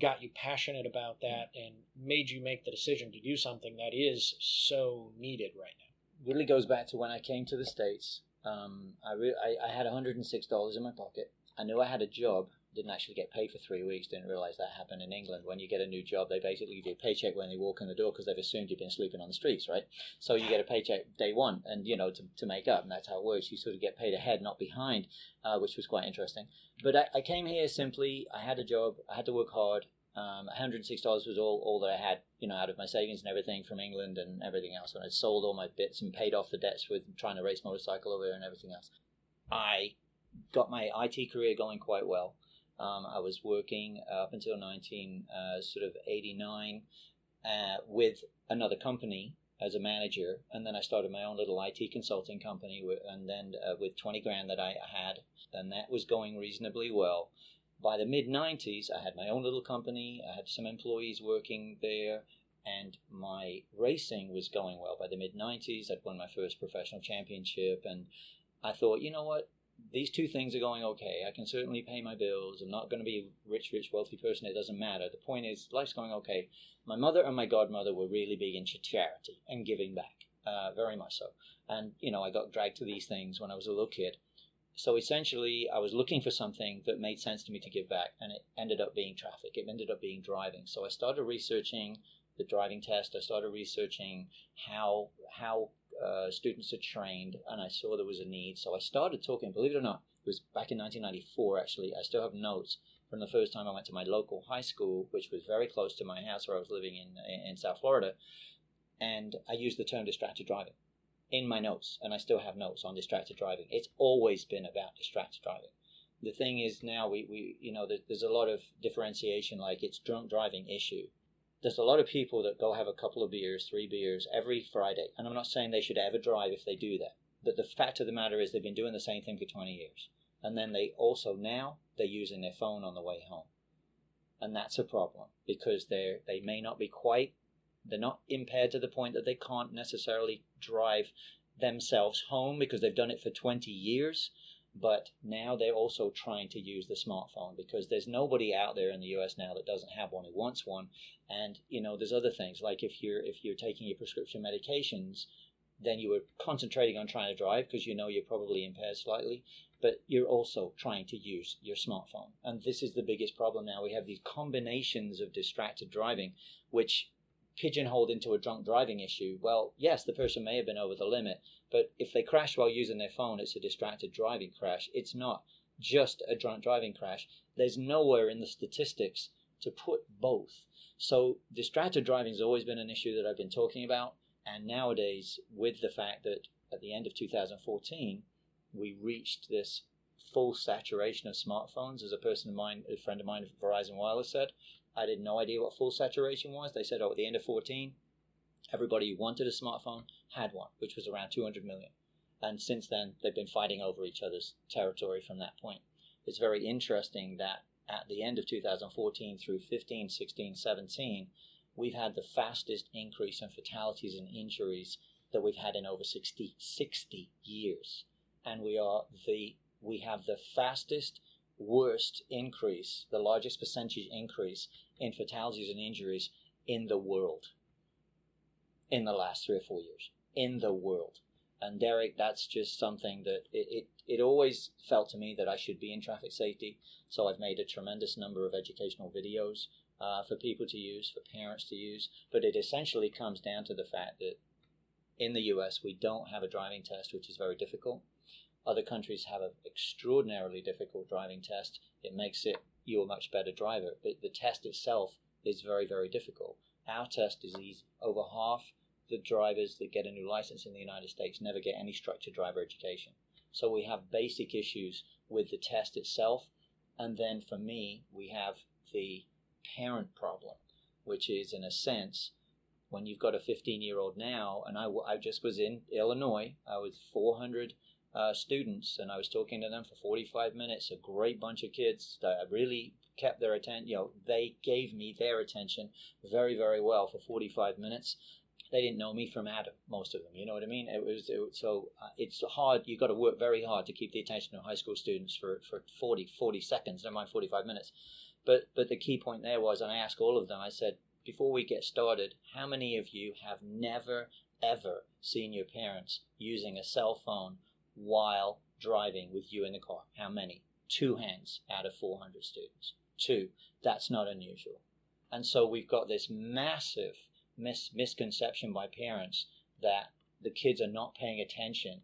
got you passionate about that and made you make the decision to do something that is so needed right now? really goes back to when I came to the states. Um, I, re- I I had one hundred and six dollars in my pocket. I knew I had a job. Didn't actually get paid for three weeks. Didn't realize that happened in England. When you get a new job, they basically a paycheck when they walk in the door because they've assumed you've been sleeping on the streets, right? So you get a paycheck day one, and you know to, to make up, and that's how it works. You sort of get paid ahead, not behind, uh, which was quite interesting. But I, I came here simply. I had a job. I had to work hard. Um, $106 was all, all that I had, you know, out of my savings and everything from England and everything else. And I sold all my bits and paid off the debts with trying to race motorcycle over and everything else. I got my IT career going quite well. Um, I was working up until 19, uh, sort of 89, uh, with another company as a manager, and then I started my own little IT consulting company, and then uh, with 20 grand that I had, and that was going reasonably well by the mid 90s, I had my own little company. I had some employees working there, and my racing was going well. By the mid 90s, I'd won my first professional championship, and I thought, you know what? These two things are going okay. I can certainly pay my bills. I'm not going to be a rich, rich, wealthy person. It doesn't matter. The point is, life's going okay. My mother and my godmother were really big into charity and giving back, uh, very much so. And, you know, I got dragged to these things when I was a little kid so essentially i was looking for something that made sense to me to give back and it ended up being traffic it ended up being driving so i started researching the driving test i started researching how how uh, students are trained and i saw there was a need so i started talking believe it or not it was back in 1994 actually i still have notes from the first time i went to my local high school which was very close to my house where i was living in in south florida and i used the term distracted driving in my notes, and I still have notes on distracted driving. It's always been about distracted driving. The thing is now we, we you know there, there's a lot of differentiation, like it's drunk driving issue. There's a lot of people that go have a couple of beers, three beers every Friday, and I'm not saying they should ever drive if they do that. But the fact of the matter is they've been doing the same thing for 20 years, and then they also now they're using their phone on the way home, and that's a problem because they're they may not be quite they're not impaired to the point that they can't necessarily drive themselves home because they've done it for 20 years but now they're also trying to use the smartphone because there's nobody out there in the US now that doesn't have one who wants one. And you know there's other things like if you're if you're taking your prescription medications then you were concentrating on trying to drive because you know you're probably impaired slightly but you're also trying to use your smartphone. And this is the biggest problem now. We have these combinations of distracted driving which pigeonholed into a drunk driving issue, well, yes, the person may have been over the limit, but if they crash while using their phone, it's a distracted driving crash. It's not just a drunk driving crash. There's nowhere in the statistics to put both. So, distracted driving has always been an issue that I've been talking about. And nowadays, with the fact that at the end of 2014, we reached this full saturation of smartphones, as a person of mine, a friend of mine at Verizon Wireless said, I had no idea what full saturation was. They said, oh, at the end of 14, everybody who wanted a smartphone had one, which was around 200 million. And since then, they've been fighting over each other's territory from that point. It's very interesting that at the end of 2014 through 15, 16, 17, we've had the fastest increase in fatalities and injuries that we've had in over 60, 60 years. And we are the we have the fastest worst increase, the largest percentage increase in fatalities and injuries in the world in the last three or four years in the world. And Derek, that's just something that it, it, it always felt to me that I should be in traffic safety. So I've made a tremendous number of educational videos uh, for people to use, for parents to use. But it essentially comes down to the fact that in the US, we don't have a driving test, which is very difficult. Other countries have an extraordinarily difficult driving test. It makes it you a much better driver. But the test itself is very, very difficult. Our test is easy. Over half the drivers that get a new license in the United States never get any structured driver education. So we have basic issues with the test itself. And then for me, we have the parent problem, which is, in a sense, when you've got a 15 year old now, and I, I just was in Illinois, I was 400 uh, students, and I was talking to them for 45 minutes. A great bunch of kids that really kept their attention. You know, they gave me their attention very, very well for 45 minutes. They didn't know me from Adam, most of them. You know what I mean? It was it, so uh, it's hard. You've got to work very hard to keep the attention of high school students for, for 40, 40 seconds, never mind 45 minutes. But but the key point there was, and I asked all of them. I said, before we get started, how many of you have never ever seen your parents using a cell phone while driving with you in the car? How many? Two hands out of 400 students. Two. That's not unusual. And so we've got this massive mis- misconception by parents that the kids are not paying attention.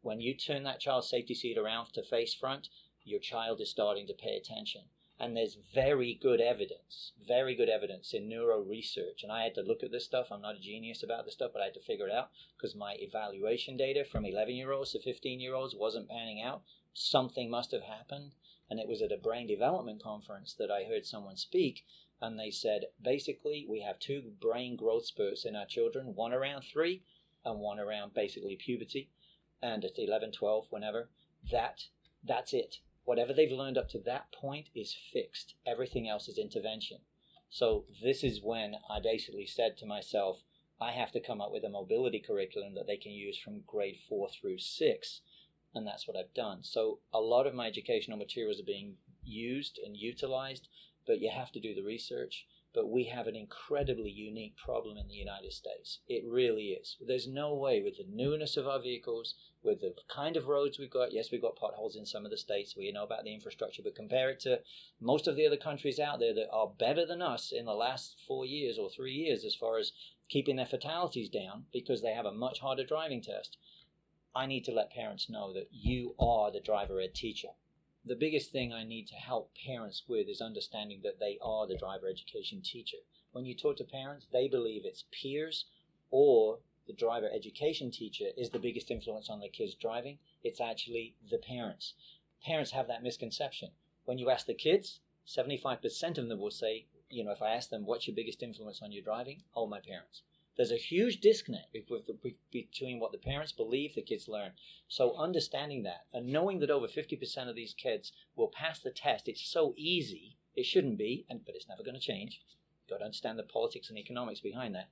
When you turn that child's safety seat around to face front, your child is starting to pay attention. And there's very good evidence, very good evidence in neuro research. And I had to look at this stuff. I'm not a genius about this stuff, but I had to figure it out because my evaluation data from 11 year olds to 15 year olds wasn't panning out. Something must have happened. And it was at a brain development conference that I heard someone speak. And they said basically, we have two brain growth spurts in our children one around three and one around basically puberty. And at 11, 12, whenever. That, that's it whatever they've learned up to that point is fixed. Everything else is intervention. So this is when I basically said to myself, I have to come up with a mobility curriculum that they can use from grade four through six. And that's what I've done. So a lot of my educational materials are being used and utilized, but you have to do the research but we have an incredibly unique problem in the United States. It really is. There's no way with the newness of our vehicles, with the kind of roads we've got. Yes, we've got potholes in some of the states. We know about the infrastructure, but compare it to most of the other countries out there that are better than us in the last four years or three years as far as keeping their fatalities down because they have a much harder driving test. I need to let parents know that you are the driver ed teacher the biggest thing I need to help parents with is understanding that they are the driver education teacher. When you talk to parents, they believe it's peers or the driver education teacher is the biggest influence on their kids driving. It's actually the parents. Parents have that misconception. When you ask the kids, 75% of them will say, you know, if I ask them, what's your biggest influence on your driving? Oh, my parents. There's a huge disconnect between what the parents believe the kids learn. So understanding that and knowing that over 50% of these kids will pass the test, it's so easy. It shouldn't be, and but it's never going to change. You've got to understand the politics and economics behind that.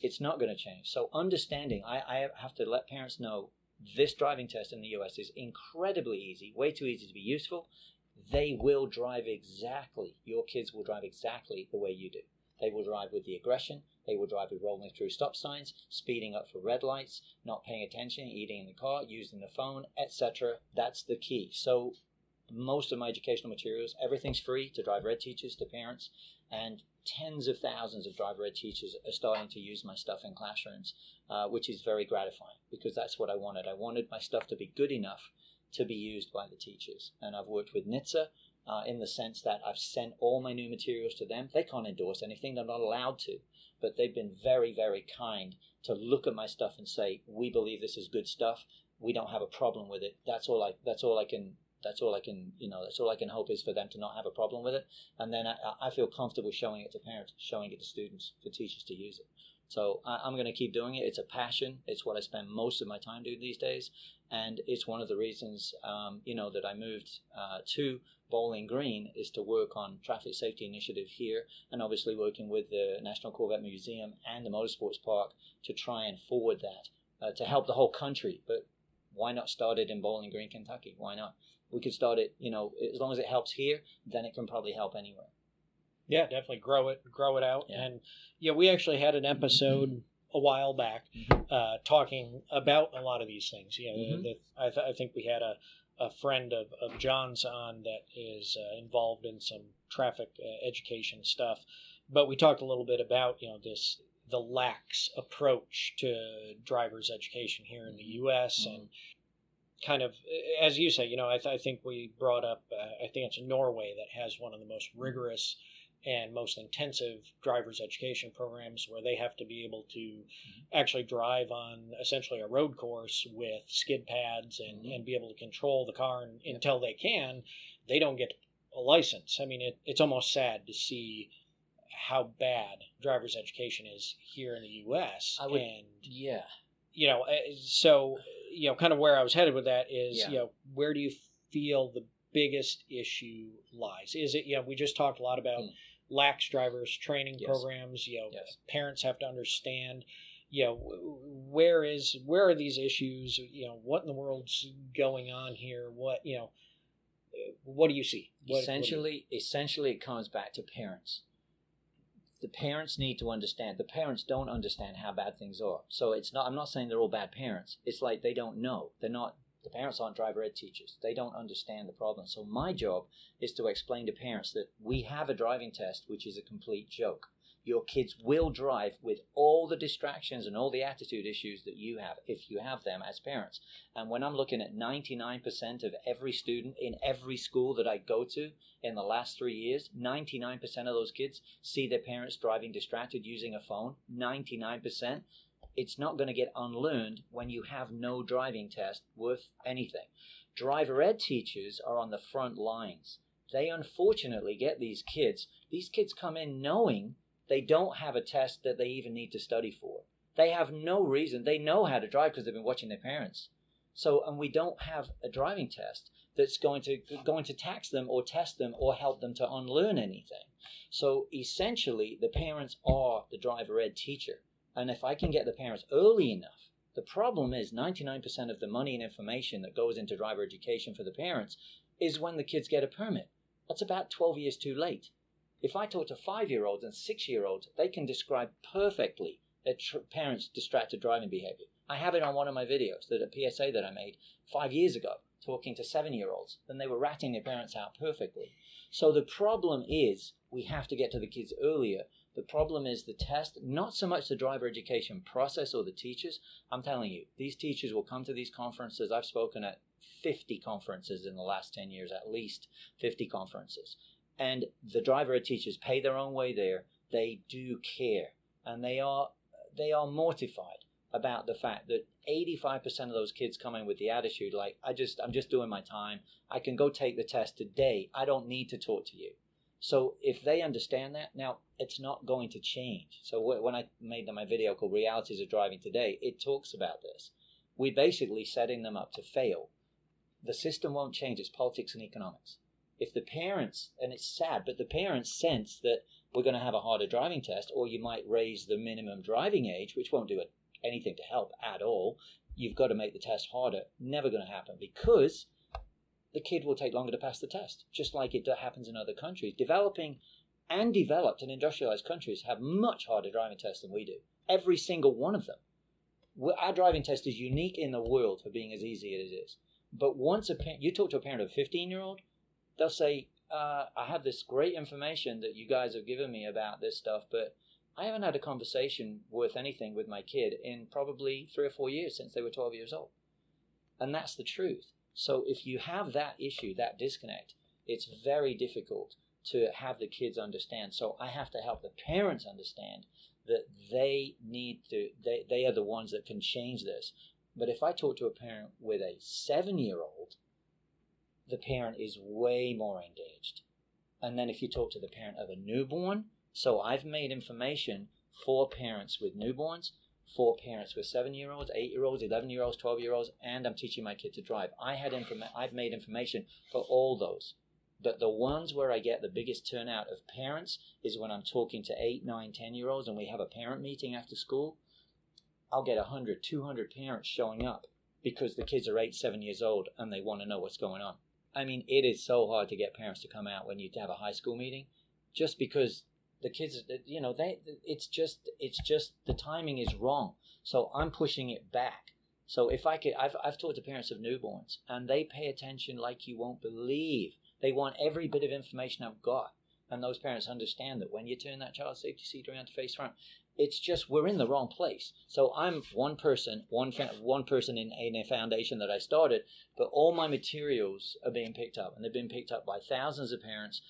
It's not going to change. So understanding, I, I have to let parents know this driving test in the US is incredibly easy, way too easy to be useful. They will drive exactly, your kids will drive exactly the way you do. They will drive with the aggression. They will drive with rolling through stop signs, speeding up for red lights, not paying attention, eating in the car, using the phone, etc. That's the key. So most of my educational materials, everything's free to drive red teachers, to parents, and tens of thousands of driver ed teachers are starting to use my stuff in classrooms, uh, which is very gratifying because that's what I wanted. I wanted my stuff to be good enough to be used by the teachers. And I've worked with NHTSA uh, in the sense that I've sent all my new materials to them. They can't endorse anything, they're not allowed to, but they've been very, very kind to look at my stuff and say, "We believe this is good stuff. We don't have a problem with it." That's all I. That's all I can that's all I can, you know, that's all I can hope is for them to not have a problem with it. And then I, I feel comfortable showing it to parents, showing it to students, for teachers to use it. So I, am going to keep doing it. It's a passion. It's what I spend most of my time doing these days. And it's one of the reasons, um, you know, that I moved uh, to Bowling Green is to work on traffic safety initiative here, and obviously working with the National Corvette Museum and the Motorsports Park to try and forward that uh, to help the whole country. But why not start it in Bowling Green, Kentucky? Why not? we could start it. You know, as long as it helps here, then it can probably help anywhere. Yeah, definitely grow it, grow it out, yeah. and yeah, we actually had an episode. Mm-hmm. A while back, mm-hmm. uh, talking about a lot of these things. You know, mm-hmm. the, I, th- I, think we had a, a friend of, of John's on that is uh, involved in some traffic uh, education stuff, but we talked a little bit about you know this the lax approach to drivers education here in the U.S. Mm-hmm. and kind of as you say you know i, th- I think we brought up uh, i think it's norway that has one of the most rigorous and most intensive driver's education programs where they have to be able to mm-hmm. actually drive on essentially a road course with skid pads and, mm-hmm. and be able to control the car and, yep. until they can they don't get a license i mean it, it's almost sad to see how bad driver's education is here in the us I would, and yeah you know uh, so you know, kind of where I was headed with that is, yeah. you know, where do you feel the biggest issue lies? Is it, you know, we just talked a lot about mm. lax drivers training yes. programs. You know, yes. parents have to understand. You know, where is where are these issues? You know, what in the world's going on here? What you know, what do you see? What, essentially, what you... essentially, it comes back to parents the parents need to understand. The parents don't understand how bad things are. So it's not. I'm not saying they're all bad parents. It's like they don't know. They're not. The parents aren't driver ed teachers. They don't understand the problem. So my job is to explain to parents that we have a driving test which is a complete joke your kids will drive with all the distractions and all the attitude issues that you have if you have them as parents. And when I'm looking at 99% of every student in every school that I go to in the last three years, 99% of those kids see their parents driving distracted using a phone. 99%. It's not going to get unlearned when you have no driving test worth anything. Driver ed teachers are on the front lines. They unfortunately get these kids. These kids come in knowing they don't have a test that they even need to study for. They have no reason. They know how to drive because they've been watching their parents. So, and we don't have a driving test that's going to going to tax them or test them or help them to unlearn anything. So essentially, the parents are the driver ed teacher. And if I can get the parents early enough, the problem is 99% of the money and information that goes into driver education for the parents is when the kids get a permit. That's about 12 years too late. If I talk to five year olds and six year olds, they can describe perfectly their tr- parents' distracted driving behavior. I have it on one of my videos, that a PSA that I made five years ago, talking to seven year olds, and they were ratting their parents out perfectly. So the problem is we have to get to the kids earlier. The problem is the test, not so much the driver education process or the teachers. I'm telling you, these teachers will come to these conferences. I've spoken at 50 conferences in the last 10 years, at least 50 conferences and the driver teachers pay their own way there. They do care, and they are they are mortified about the fact that 85% of those kids come in with the attitude like I just I'm just doing my time. I can go take the test today. I don't need to talk to you. So if they understand that, now it's not going to change. So when I made my video called Realities of Driving Today, it talks about this. We're basically setting them up to fail. The system won't change. It's politics and economics if the parents, and it's sad, but the parents sense that we're going to have a harder driving test, or you might raise the minimum driving age, which won't do anything to help at all. You've got to make the test harder. Never going to happen because the kid will take longer to pass the test, just like it happens in other countries. Developing and developed and industrialized countries have much harder driving tests than we do. Every single one of them. Our driving test is unique in the world for being as easy as it is. But once a parent, you talk to a parent of a 15 year old, they'll say, uh, I have this great information that you guys have given me about this stuff, but I haven't had a conversation worth anything with my kid in probably three or four years since they were 12 years old. And that's the truth. So if you have that issue, that disconnect, it's very difficult to have the kids understand. So I have to help the parents understand that they need to, they, they are the ones that can change this. But if I talk to a parent with a seven year old, the parent is way more engaged. And then if you talk to the parent of a newborn, so I've made information for parents with newborns, for parents with seven year olds, eight year olds, 11 year olds, 12 year olds, and I'm teaching my kid to drive. I had informa- I've made information for all those. But the ones where I get the biggest turnout of parents is when I'm talking to eight, nine, 10 year olds and we have a parent meeting after school. I'll get 100, 200 parents showing up because the kids are eight, seven years old and they want to know what's going on. I mean, it is so hard to get parents to come out when you have a high school meeting just because the kids you know they it's just it's just the timing is wrong so i'm pushing it back so if i could i've, I've talked to parents of newborns and they pay attention like you won't believe they want every bit of information i've got and those parents understand that when you turn that child safety seat around to face front it's just we're in the wrong place. So I'm one person, one one person in, in a foundation that I started, but all my materials are being picked up, and they've been picked up by thousands of parents.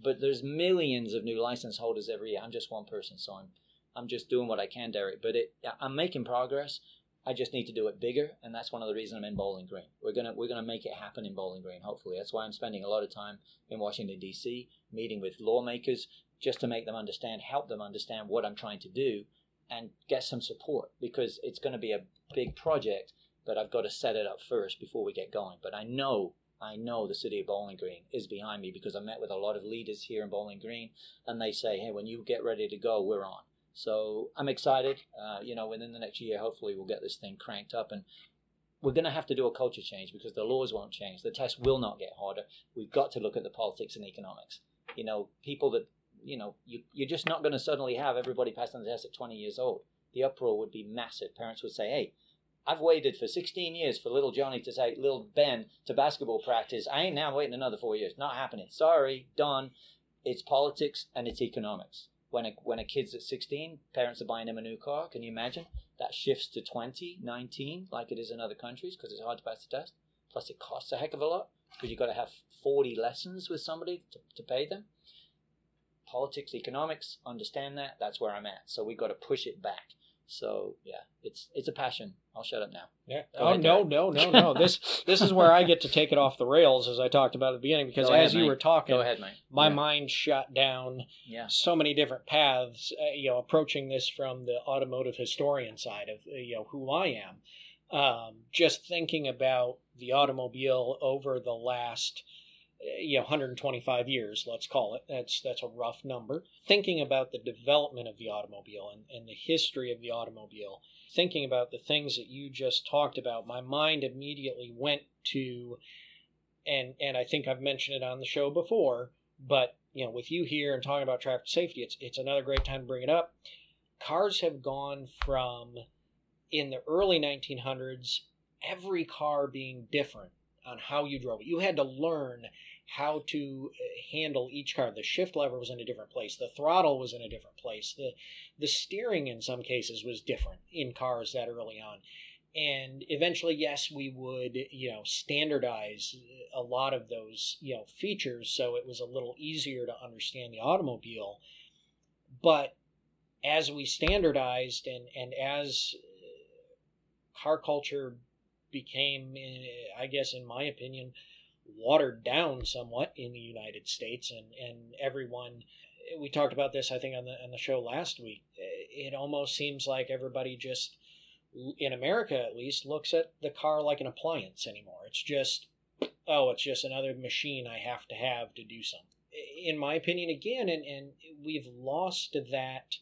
But there's millions of new license holders every year. I'm just one person, so I'm I'm just doing what I can, Derek. But it, I'm making progress. I just need to do it bigger, and that's one of the reasons I'm in Bowling Green. We're gonna we're gonna make it happen in Bowling Green. Hopefully, that's why I'm spending a lot of time in Washington D.C. meeting with lawmakers, just to make them understand, help them understand what I'm trying to do, and get some support because it's going to be a big project. But I've got to set it up first before we get going. But I know, I know the city of Bowling Green is behind me because I met with a lot of leaders here in Bowling Green, and they say, "Hey, when you get ready to go, we're on." So I'm excited. Uh, you know, within the next year, hopefully, we'll get this thing cranked up and we're going to have to do a culture change because the laws won't change. The test will not get harder. We've got to look at the politics and economics. You know, people that you know, you, you're just not going to suddenly have everybody passing the test at 20 years old. The uproar would be massive. Parents would say, hey, I've waited for 16 years for little Johnny to say, little Ben to basketball practice. I ain't now waiting another four years. Not happening. Sorry, done. It's politics and it's economics. When a, when a kid's at 16, parents are buying him a new car. Can you imagine? That shifts to 20, 19, like it is in other countries because it's hard to pass the test. Plus, it costs a heck of a lot because you've got to have 40 lessons with somebody to, to pay them politics, economics, understand that. That's where I'm at. So we've got to push it back. So yeah, it's it's a passion. I'll shut up now. Yeah. Go oh no, no, no, no. [laughs] this this is where I get to take it off the rails, as I talked about at the beginning, because Go as ahead, you mate. were talking, Go ahead, mate. my yeah. mind shot down yeah. so many different paths. Uh, you know, approaching this from the automotive historian side of uh, you know who I am. Um, just thinking about the automobile over the last you know 125 years let's call it. That's that's a rough number. Thinking about the development of the automobile and, and the history of the automobile thinking about the things that you just talked about my mind immediately went to and and i think i've mentioned it on the show before but you know with you here and talking about traffic safety it's it's another great time to bring it up. Cars have gone from in the early 1900s every car being different on how you drove it. You had to learn how to uh, handle each car. The shift lever was in a different place. The throttle was in a different place. The the steering in some cases was different in cars that early on. And eventually, yes, we would, you know, standardize a lot of those, you know, features so it was a little easier to understand the automobile. But as we standardized and, and as uh, car culture became, uh, I guess, in my opinion, watered down somewhat in the United States, and and everyone. We talked about this, I think, on the on the show last week. It almost seems like everybody just, in America at least, looks at the car like an appliance anymore. It's just oh, it's just another machine I have to have to do something. In my opinion, again, and, and we've lost that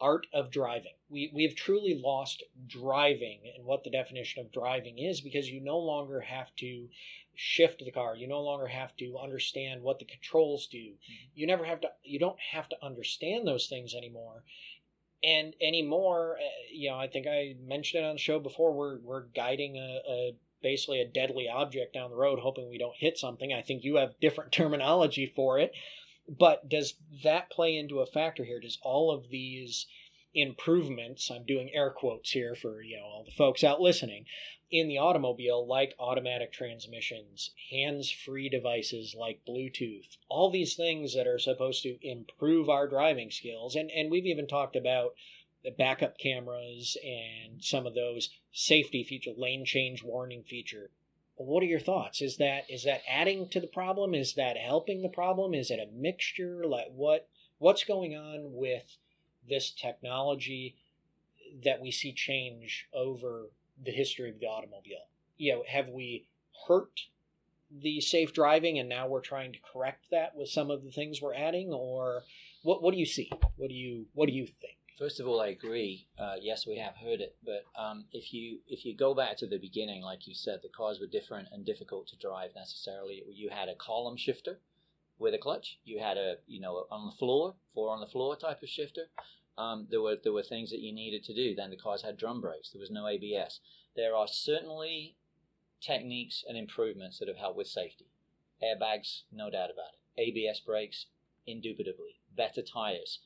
art of driving. We, we have truly lost driving and what the definition of driving is because you no longer have to shift the car. You no longer have to understand what the controls do. Mm-hmm. You never have to, you don't have to understand those things anymore. And anymore, uh, you know, I think I mentioned it on the show before. We're we're guiding a, a basically a deadly object down the road, hoping we don't hit something. I think you have different [laughs] terminology for it. But does that play into a factor here? Does all of these improvements, I'm doing air quotes here for, you know, all the folks out listening, in the automobile like automatic transmissions, hands-free devices like Bluetooth, all these things that are supposed to improve our driving skills. And and we've even talked about the backup cameras and some of those safety feature lane change warning feature. What are your thoughts? Is that is that adding to the problem? Is that helping the problem? Is it a mixture? Like what what's going on with this technology that we see change over the history of the automobile you know have we hurt the safe driving and now we're trying to correct that with some of the things we're adding or what what do you see what do you what do you think First of all, I agree. Uh, yes, we have heard it, but um, if you if you go back to the beginning, like you said, the cars were different and difficult to drive necessarily. You had a column shifter with a clutch. You had a you know on the floor, four on the floor type of shifter. Um, there were there were things that you needed to do. Then the cars had drum brakes. There was no ABS. There are certainly techniques and improvements that have helped with safety. Airbags, no doubt about it. ABS brakes, indubitably. Better tires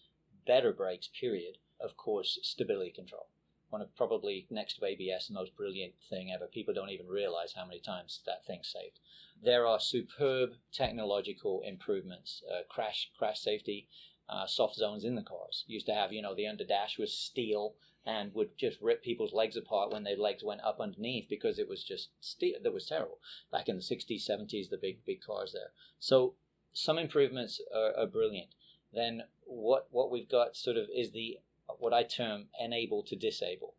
better brakes, period. Of course, stability control. One of probably next to ABS, the most brilliant thing ever. People don't even realize how many times that thing saved. There are superb technological improvements. Uh, crash crash safety, uh, soft zones in the cars. Used to have, you know, the under dash was steel and would just rip people's legs apart when their legs went up underneath because it was just steel. That was terrible. Back in the 60s, 70s, the big, big cars there. So some improvements are, are brilliant then what what we've got sort of is the what I term enable to disable.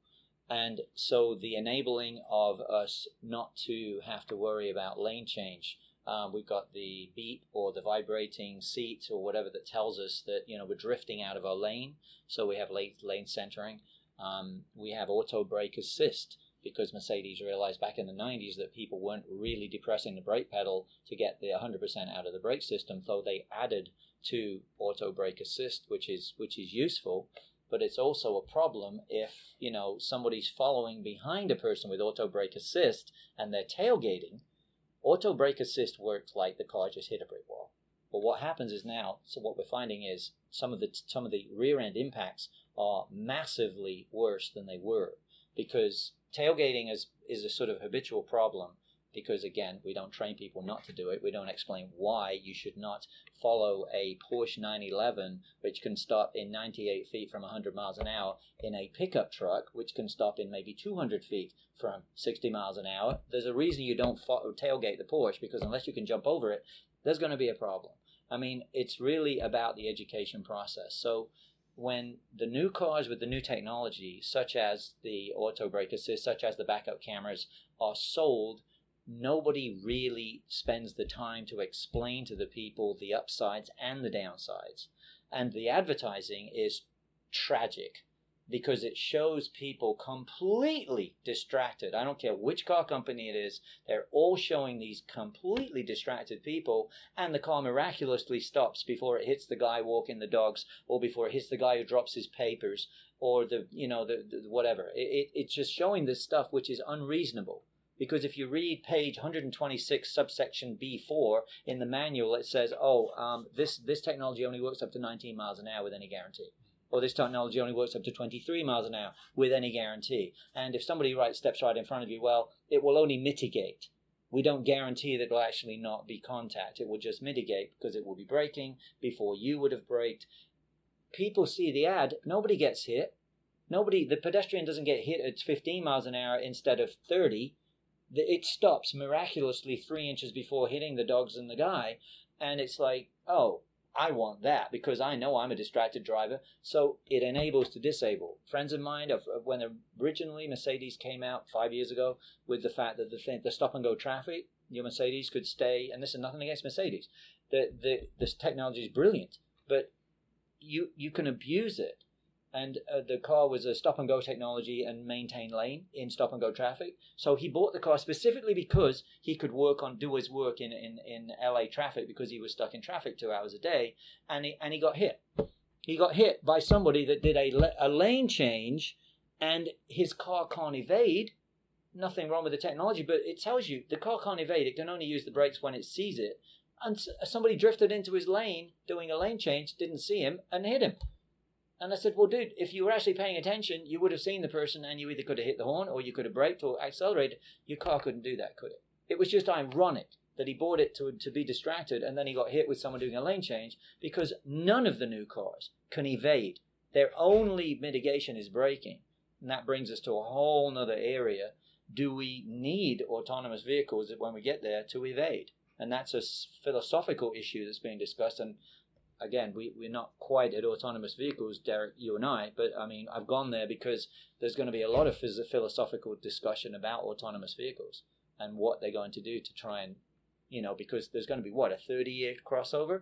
And so the enabling of us not to have to worry about lane change. Um, we've got the beep or the vibrating seat or whatever that tells us that you know we're drifting out of our lane. So we have lane lane centering. Um, we have auto brake assist because Mercedes realized back in the 90s that people weren't really depressing the brake pedal to get the 100% out of the brake system, so they added to auto brake assist, which is which is useful. But it's also a problem if you know somebody's following behind a person with auto brake assist and they're tailgating. Auto brake assist works like the car just hit a brick wall. But what happens is now, so what we're finding is some of the some of the rear end impacts are massively worse than they were because tailgating is is a sort of habitual problem because again we don't train people not to do it. We don't explain why you should not follow a porsche 911 which can stop in 98 feet from 100 miles an hour in a pickup truck which can stop in maybe 200 feet from 60 miles an hour. There's a reason you don't follow, tailgate the porsche because unless you can jump over it there's going to be a problem. I mean it's really about the education process. So when the new cars with the new technology, such as the auto brake assist, such as the backup cameras, are sold, nobody really spends the time to explain to the people the upsides and the downsides. And the advertising is tragic because it shows people completely distracted. I don't care which car company it is, they're all showing these completely distracted people, and the car miraculously stops before it hits the guy walking the dogs, or before it hits the guy who drops his papers, or the, you know, the, the whatever. It, it, it's just showing this stuff which is unreasonable. Because if you read page 126, subsection B4 in the manual, it says, oh, um, this, this technology only works up to 19 miles an hour with any guarantee or this technology only works up to 23 miles an hour with any guarantee. And if somebody right steps right in front of you, well, it will only mitigate. We don't guarantee that it'll actually not be contact. It will just mitigate because it will be braking before you would have braked. People see the ad, nobody gets hit. Nobody, the pedestrian doesn't get hit at 15 miles an hour instead of 30. It stops miraculously three inches before hitting the dogs and the guy. And it's like, oh, I want that because I know I'm a distracted driver. So it enables to disable. Friends of mine, when originally Mercedes came out five years ago with the fact that the thing, the stop and go traffic your Mercedes could stay, and this is nothing against Mercedes. The the this technology is brilliant, but you you can abuse it. And uh, the car was a stop and go technology and maintain lane in stop and go traffic. So he bought the car specifically because he could work on do his work in in, in LA traffic because he was stuck in traffic two hours a day, and he and he got hit. He got hit by somebody that did a a lane change, and his car can't evade nothing wrong with the technology, but it tells you the car can't evade. It can only use the brakes when it sees it. And somebody drifted into his lane doing a lane change, didn't see him, and hit him. And I said, Well, dude, if you were actually paying attention, you would have seen the person and you either could have hit the horn or you could have braked or accelerated. Your car couldn't do that, could it? It was just ironic that he bought it to, to be distracted and then he got hit with someone doing a lane change because none of the new cars can evade. Their only mitigation is braking. And that brings us to a whole other area do we need autonomous vehicles when we get there to evade? And that's a philosophical issue that's being discussed. And again, we, we're not quite at autonomous vehicles, Derek, you and I, but I mean, I've gone there because there's going to be a lot of philosophical discussion about autonomous vehicles and what they're going to do to try and, you know, because there's going to be what, a 30 year crossover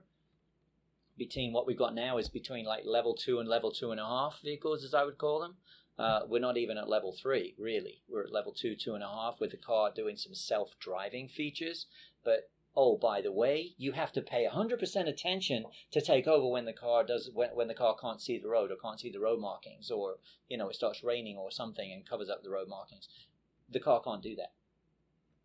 between what we've got now is between like level two and level two and a half vehicles, as I would call them. Uh, we're not even at level three, really. We're at level two, two and a half, with the car doing some self driving features. But oh, by the way, you have to pay 100% attention to take over when the car does when, when the car can't see the road or can't see the road markings or you know it starts raining or something and covers up the road markings. The car can't do that.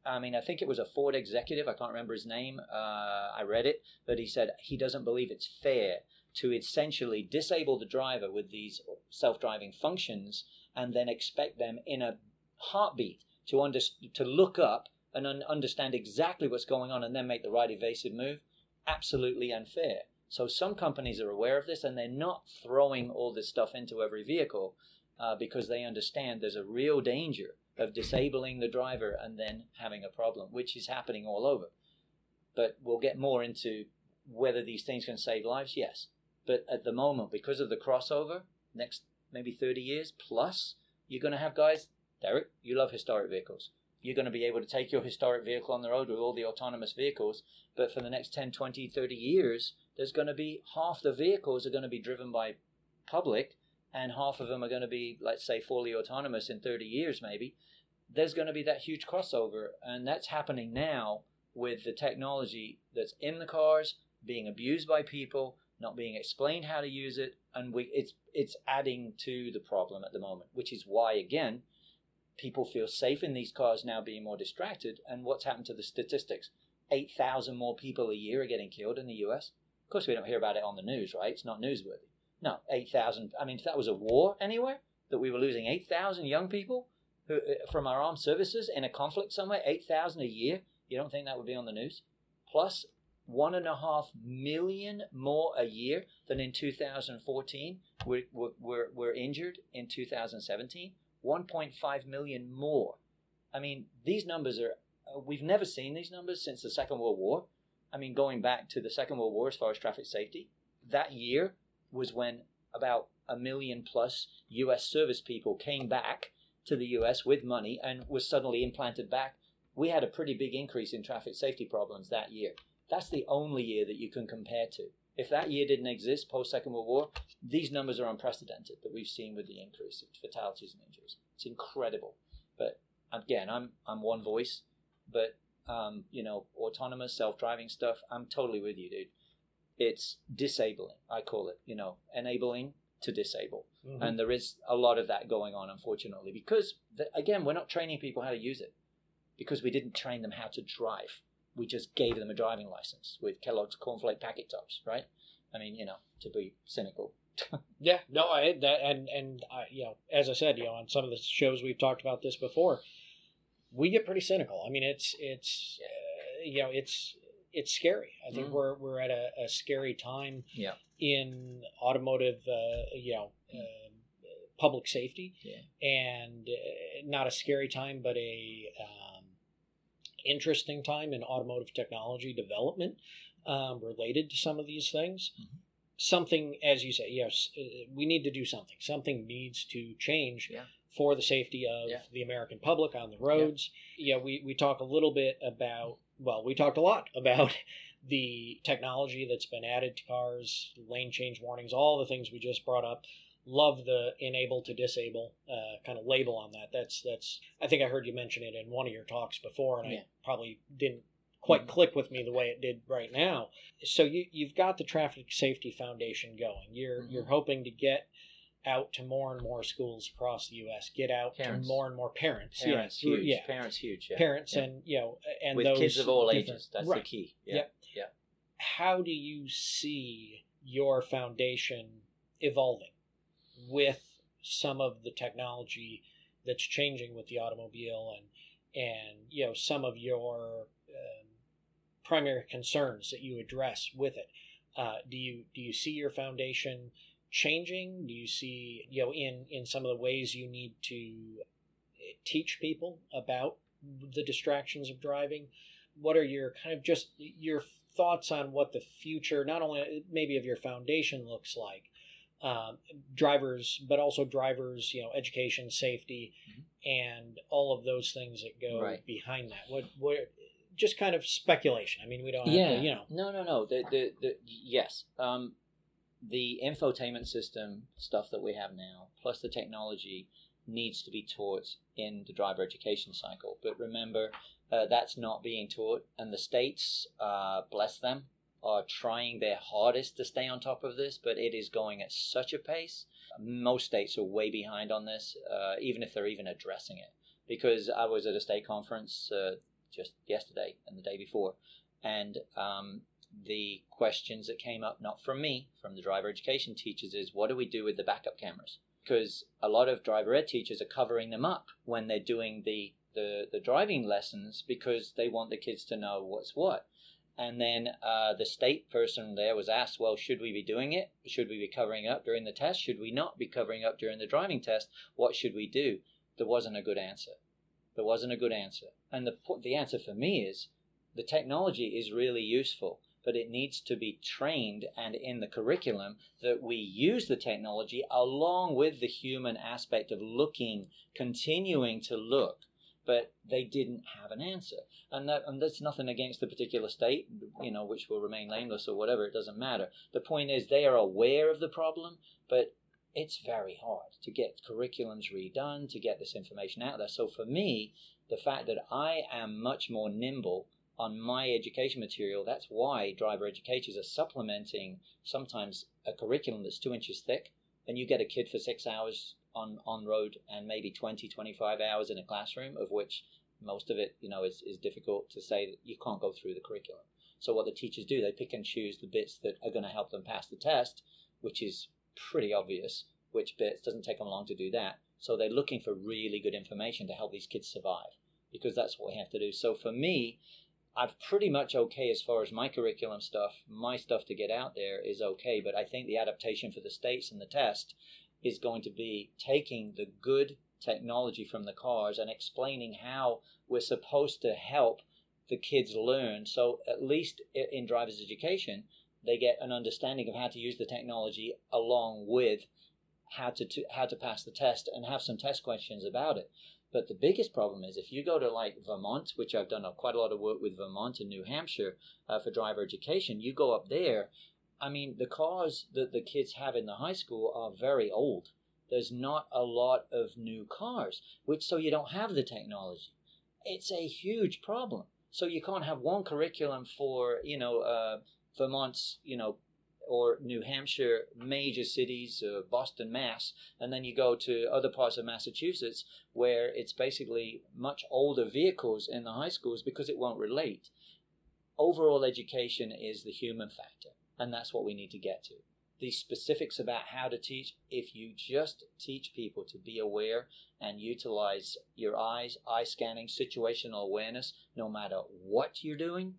I mean, I think it was a Ford executive. I can't remember his name. Uh, I read it, but he said he doesn't believe it's fair to essentially disable the driver with these self-driving functions and then expect them in a heartbeat to under, to look up and un- understand exactly what's going on and then make the right evasive move absolutely unfair. So some companies are aware of this and they're not throwing all this stuff into every vehicle uh, because they understand there's a real danger of disabling the driver and then having a problem which is happening all over. But we'll get more into whether these things can save lives yes. But at the moment, because of the crossover, next maybe 30 years plus, you're going to have guys, Derek, you love historic vehicles. You're going to be able to take your historic vehicle on the road with all the autonomous vehicles. But for the next 10, 20, 30 years, there's going to be half the vehicles are going to be driven by public and half of them are going to be, let's say, fully autonomous in 30 years, maybe. There's going to be that huge crossover. And that's happening now with the technology that's in the cars being abused by people not being explained how to use it, and we it's it's adding to the problem at the moment, which is why again people feel safe in these cars now being more distracted. And what's happened to the statistics? Eight thousand more people a year are getting killed in the U.S. Of course, we don't hear about it on the news, right? It's not newsworthy. No, eight thousand. I mean, if that was a war anywhere, that we were losing eight thousand young people who, uh, from our armed services in a conflict somewhere, eight thousand a year. You don't think that would be on the news? Plus, one and a half million more a year than in 2014 were, were, were injured in 2017 1.5 million more. I mean these numbers are uh, we've never seen these numbers since the second world war. I mean going back to the second world war as far as traffic safety that year was when about a million plus us service people came back to the us with money and was suddenly implanted back. We had a pretty big increase in traffic safety problems that year. That's the only year that you can compare to. If that year didn't exist post Second World War, these numbers are unprecedented that we've seen with the increase of fatalities and injuries. It's incredible. But again, I'm I'm one voice, but um, you know, autonomous self-driving stuff, I'm totally with you, dude. It's disabling, I call it, you know, enabling to disable. Mm-hmm. And there is a lot of that going on, unfortunately, because the, again, we're not training people how to use it because we didn't train them how to drive we just gave them a driving license with Kellogg's cornflake packet tops, right? I mean, you know, to be cynical. [laughs] yeah, no, I that and and I, you know, as I said, you know, on some of the shows we've talked about this before, we get pretty cynical. I mean, it's it's uh, you know, it's it's scary. I think mm. we're we're at a, a, scary time yeah. in automotive, uh, you know, uh, public safety, yeah. and uh, not a scary time, but a uh, interesting time in automotive technology development um, related to some of these things. Mm-hmm. Something, as you say, yes, uh, we need to do something. Something needs to change yeah. for the safety of yeah. the American public on the roads. Yeah. yeah, we, we talk a little bit about well, we talked a lot about [laughs] the technology that's been added to cars, lane change warnings, all the things we just brought up. Love the enable to disable uh, kind of label on that. That's that's. I think I heard you mention it in one of your talks before, and Yeah. I probably didn't quite Mhm. click with me the way it did right now. So you you've got the Traffic Safety Foundation going. You're Mhm. you're hoping to get out to more and more schools across the U.S. Get out Parents. to more and more parents. Parents yeah, huge. yeah. Parents huge. Yeah. Parents Yeah. and you know and with those kids of all ages. That's right. the key. Yeah. Yep. How do you see your foundation evolving with some of the technology that's changing with the automobile and and you know some of your um, primary concerns that you address with it? Uh, do you do you see your foundation changing? Do you see you know in in some of the ways you need to eh, teach people about the distractions of driving? What are your kind of just your thoughts on what the future, not only maybe of your foundation looks like, um, drivers, but also drivers, you know, education, safety, and all of those things that go Right. behind that. What what just kind of speculation. I mean, we don't have yeah. to, you know. No, no, no. The, the, the, yes. Um, the infotainment system stuff that we have now, plus the technology, needs to be taught in the driver education cycle. But remember, uh, that's not being taught, and the states, uh, bless them, are trying their hardest to stay on top of this, but it is going at such a pace. Most states are way behind on this, uh, even if they're even addressing it. Because I was at a state conference uh, just yesterday and the day before, and um, the questions that came up, not from me, from the driver education teachers, is what do we do with the backup cameras? Because a lot of driver ed teachers are covering them up when they're doing the, the, the driving lessons because they want the kids to know what's what. And then uh, the state person there was asked, well, should we be doing it? Should we be covering up during the test? Should we not be covering up during the driving test? What should we do? There wasn't a good answer. There wasn't a good answer. And the, the answer for me is the technology is really useful, but it needs to be trained and in the curriculum that we use the technology along with the human aspect of looking, continuing to look. But they didn't have an answer, and that and that's nothing against the particular state, you know, which will remain nameless or whatever. It doesn't matter. The point is they are aware of the problem, but it's very hard to get curriculums redone to get this information out there. So for me, the fact that I am much more nimble on my education material, that's why driver educators are supplementing sometimes a curriculum that's two inches thick, and you get a kid for six hours on, on road and maybe 20, 25 hours in a classroom, of which most of it, you know, is, is difficult to say that you can't go through the curriculum. So what the teachers do, they pick and choose the bits that are going to help them pass the test, which is pretty obvious which bits doesn't take them long to do that. So they're looking for really good information to help these kids survive because that's what we have to do. So for me, I'm pretty much okay as far as my curriculum stuff. My stuff to get out there is okay, but I think the adaptation for the states and the test is going to be taking the good technology from the cars and explaining how we're supposed to help the kids learn. So at least in driver's education, they get an understanding of how to use the technology along with how to, to how to pass the test and have some test questions about it. But the biggest problem is if you go to like Vermont, which I've done quite a lot of work with Vermont and New Hampshire uh, for driver education, you go up there. I mean, the cars that the kids have in the high school are very old. There's not a lot of new cars, which so you don't have the technology. It's a huge problem. So you can't have one curriculum for you know uh, Vermont's you know or New Hampshire major cities, uh, Boston, Mass, and then you go to other parts of Massachusetts where it's basically much older vehicles in the high schools because it won't relate. Overall education is the human factor, and that's what we need to get to. The specifics about how to teach, if you just teach people to be aware and utilize your eyes, eye scanning, situational awareness, no matter what you're doing,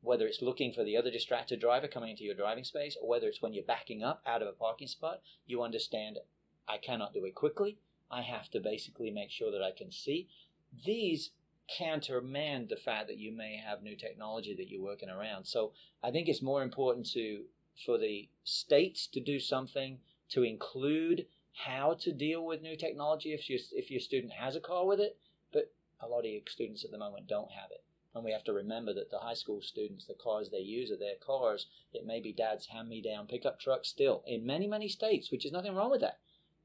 whether it's looking for the other distracted driver coming into your driving space or whether it's when you're backing up out of a parking spot, you understand I cannot do it quickly. I have to basically make sure that I can see. These countermand the fact that you may have new technology that you're working around. So I think it's more important to for the states to do something to include how to deal with new technology if your if your student has a car with it, but a lot of your students at the moment don't have it And we have to remember that the high school students, the cars they use are their cars. It may be dad's hand me down pickup truck still in many, many states, which is nothing wrong with that.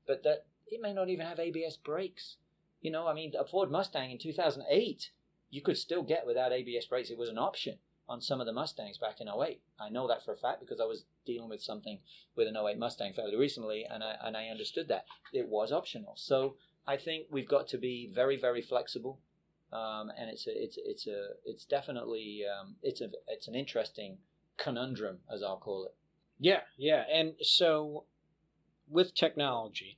But that it may not even have ABS brakes. You know, I mean, a Ford Mustang in 2008, you could still get without ABS brakes. It was an option on some of the Mustangs back in 08. I know that for a fact because I was dealing with something with an 08 Mustang fairly recently and I, and I understood that. It was optional. So I think we've got to be very, very flexible. Um, and it's a, it's it's a it's definitely um, it's a it's an interesting conundrum as I'll call it. Yeah, yeah, and so with technology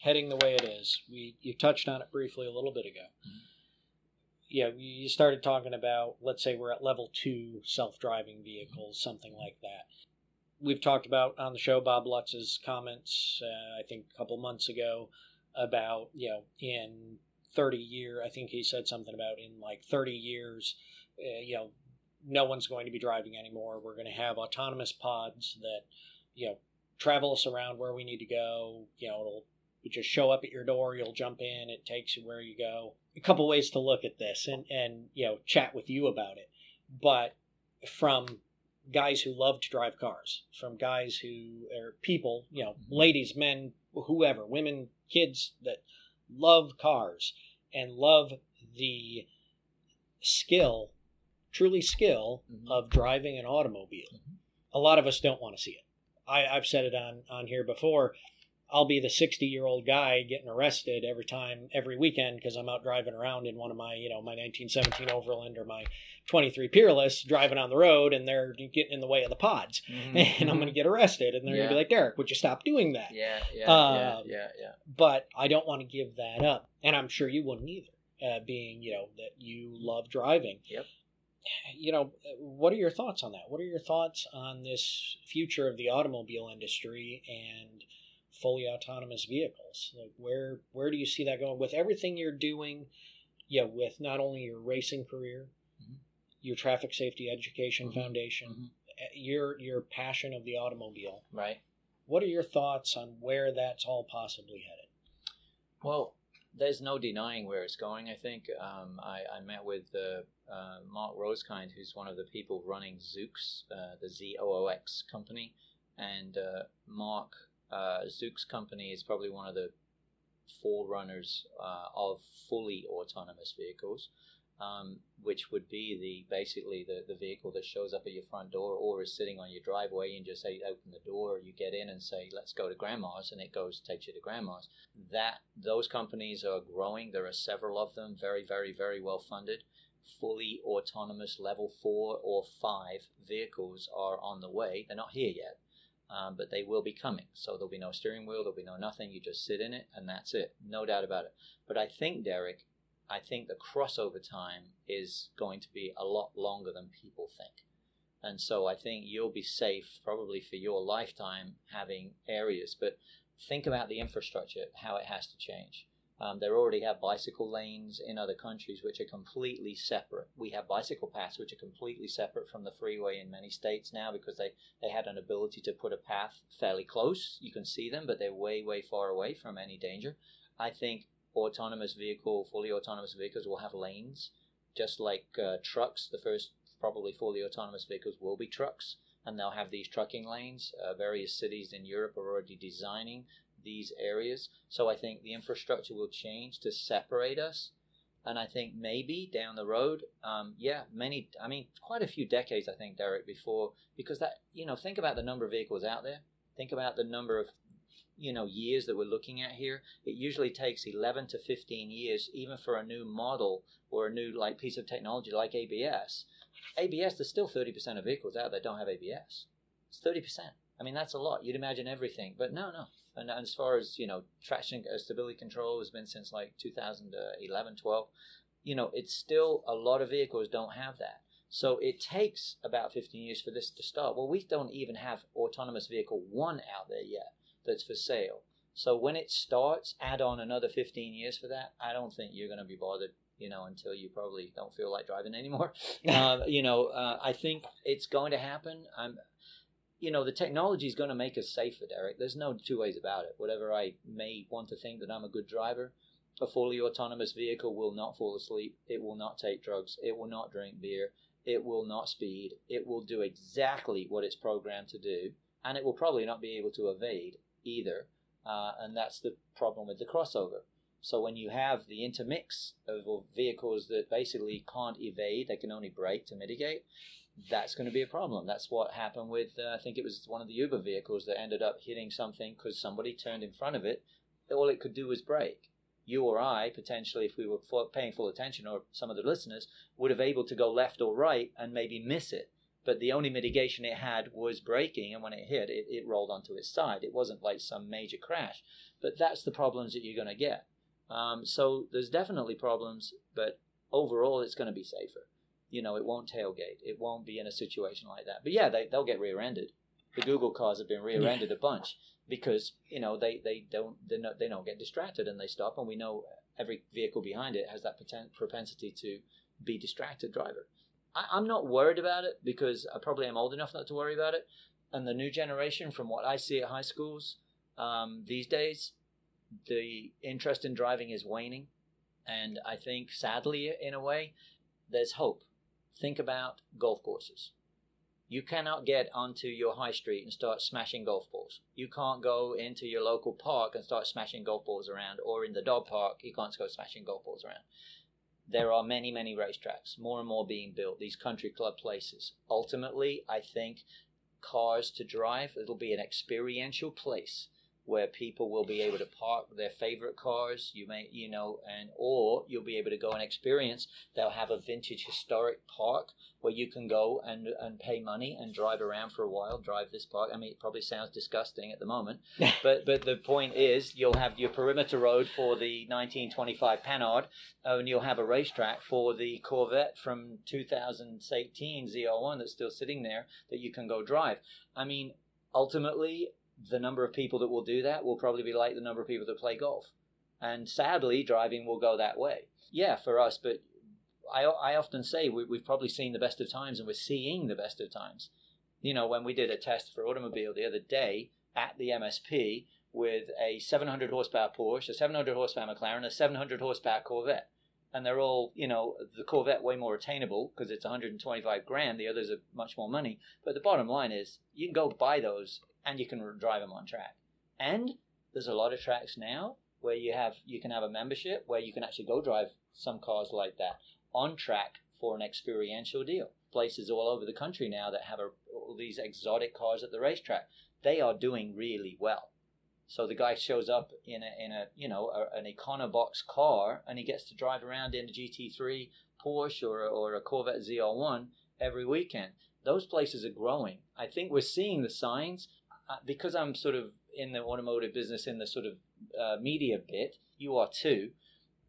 heading the way it is, we you touched on it briefly a little bit ago. Mm-hmm. Yeah, you started talking about let's say we're at level two self-driving vehicles, mm-hmm. something like that. We've talked about on the show Bob Lutz's comments, uh, I think a couple months ago, about you know in 30 year. I think he said something about in like 30 years, uh, you know, no one's going to be driving anymore. We're going to have autonomous pods that, you know, travel us around where we need to go. You know, it'll just show up at your door. You'll jump in. It takes you where you go. A couple ways to look at this and and you know chat with you about it, but from guys who love to drive cars, from guys who are people, you know, mm-hmm. ladies, men, whoever, women, kids that love cars and love the skill, truly skill mm-hmm. of driving an automobile. Mm-hmm. A lot of us don't want to see it. I, I've said it on, on here before. I'll be the 60 year old guy getting arrested every time, every weekend, because I'm out driving around in one of my, you know, my 1917 Overland or my 23 Peerless driving on the road and they're getting in the way of the pods. Mm-hmm. [laughs] And I'm going to get arrested. And they're yeah. going to be like, Derek, would you stop doing that? Yeah, yeah, uh, yeah, um, yeah, yeah. But I don't want to give that up. And I'm sure you wouldn't either, uh, being, you know, that you love driving. Yep [sighs] you know, what are your thoughts on that? What are your thoughts on this future of the automobile industry and fully autonomous vehicles. Like where where do you see that going with everything you're doing? Yeah, with not only your racing career, mm-hmm. your traffic safety education mm-hmm. foundation, mm-hmm. Eh, your your passion of the automobile. Right. What are your thoughts on where that's all possibly headed? Well, there's no denying where it's going. I think um, I, I, met with uh, uh, Mark Rosekind, who's one of the people running Zoox, uh, the Z O O X company, and uh, Mark uh, Zoox company is probably one of the forerunners uh, of fully autonomous vehicles, um, which would be the basically the, the vehicle that shows up at your front door or is sitting on your driveway and just say open the door, you get in and say let's go to grandma's and it goes takes you to grandma's. That those companies are growing. There are several of them, very very very well funded. Fully autonomous level four or five vehicles are on the way. They're not here yet um, but they will be coming. So there'll be no steering wheel, there'll be no nothing. You just sit in it, and that's it. No doubt about it. But I think, Derek, I think the crossover time is going to be a lot longer than people think. And so I think you'll be safe probably for your lifetime having areas. But think about the infrastructure, how it has to change. Um, they already have bicycle lanes in other countries which are completely separate. We have bicycle paths which are completely separate from the freeway in many states now because they, they had an ability to put a path fairly close. You can see them, but they're way, way far away from any danger. I think autonomous vehicle, fully autonomous vehicles will have lanes, just like uh, trucks. The first probably fully autonomous vehicles will be trucks and they'll have these trucking lanes. Uh, various cities in Europe are already designing these areas. So I think the infrastructure will change to separate us. And I think maybe down the road, um, yeah, many, I mean, quite a few decades, I think, Derek, before, because that, you know, think about the number of vehicles out there. Think about the number of, you know, years that we're looking at here. It usually takes 11 to 15 years, even for a new model or a new, like, piece of technology like ABS. ABS, there's still 30% of vehicles out there don't have ABS. It's 30%. I mean, that's a lot. You'd imagine everything, but no, no. And, and as far as you know, traction uh, stability control has been since like 2011, 12. You know, it's still a lot of vehicles don't have that. So it takes about 15 years for this to start. Well, we don't even have autonomous vehicle one out there yet that's for sale. So when it starts, add on another 15 years for that. I don't think you're going to be bothered, you know, until you probably don't feel like driving anymore. [laughs] uh, you know, uh, I think it's going to happen. I'm, you know, the technology is going to make us safer, Derek. There's no two ways about it. Whatever I may want to think that I'm a good driver, A fully autonomous vehicle will not fall asleep. It will not take drugs. It will not drink beer. It will not speed. It will do exactly what it's programmed to do, and it will probably not be able to evade either. Uh, and that's the problem with the crossover. So when you have the intermix of vehicles that basically can't evade, they can only brake to mitigate, that's going to be a problem. That's what happened with, uh, I think it was one of the Uber vehicles that ended up hitting something because somebody turned in front of it. All it could do was brake. You or I, potentially, if we were paying full attention, or some of the listeners, would have able to go left or right and maybe miss it. But the only mitigation it had was braking, and when it hit, it, it rolled onto its side. It wasn't like some major crash. But that's the problems that you're going to get. Um, so there's definitely problems, but overall, it's going to be safer you know, it won't tailgate. It won't be in a situation like that. But yeah, they, they'll get rear-ended. The Google cars have been rear-ended a bunch because you know they, they don't they not, they don't get distracted and they stop. And we know every vehicle behind it has that propensity to be distracted driver. I, I'm not worried about it because I probably am old enough not to worry about it. And the new generation, from what I see at high schools um, these days, the interest in driving is waning. And I think, sadly, in a way, there's hope think about golf courses. You cannot get onto your high street and start smashing golf balls. You can't go into your local park and start smashing golf balls around, or in the dog park, you can't go smashing golf balls around. There are many, many racetracks, more and more being built, these country club places. Ultimately, I think cars to drive, it'll be an experiential place where people will be able to park their favorite cars. You may, you know, and or you'll be able to go and experience. They'll have a vintage historic park where you can go and and pay money and drive around for a while. Drive this park. I mean, it probably sounds disgusting at the moment, [laughs] but but the point is, you'll have your perimeter road for the 1925 Panhard, and you'll have a racetrack for the Corvette from 2018 Z01 that's still sitting there that you can go drive. I mean, ultimately the number of people that will do that will probably be like the number of people that play golf. And sadly, driving will go that way. Yeah, for us, but I, I often say we, we've probably seen the best of times and we're seeing the best of times. You know, when we did a test for automobile the other day at the MSP with a 700 horsepower Porsche, a 700 horsepower McLaren, a 700 horsepower Corvette. And they're all, you know, the Corvette way more attainable because it's 125 grand. The others are much more money. But the bottom line is, you can go buy those and you can drive them on track. And there's a lot of tracks now where you have you can have a membership where you can actually go drive some cars like that on track for an experiential deal. Places all over the country now that have a, all these exotic cars at the racetrack, they are doing really well. So the guy shows up in a in a you know a, an Econobox car and he gets to drive around in a GT3 Porsche or or a Corvette ZR1 every weekend. Those places are growing. I think we're seeing the signs because I'm sort of in the automotive business in the sort of uh, media bit, you are too.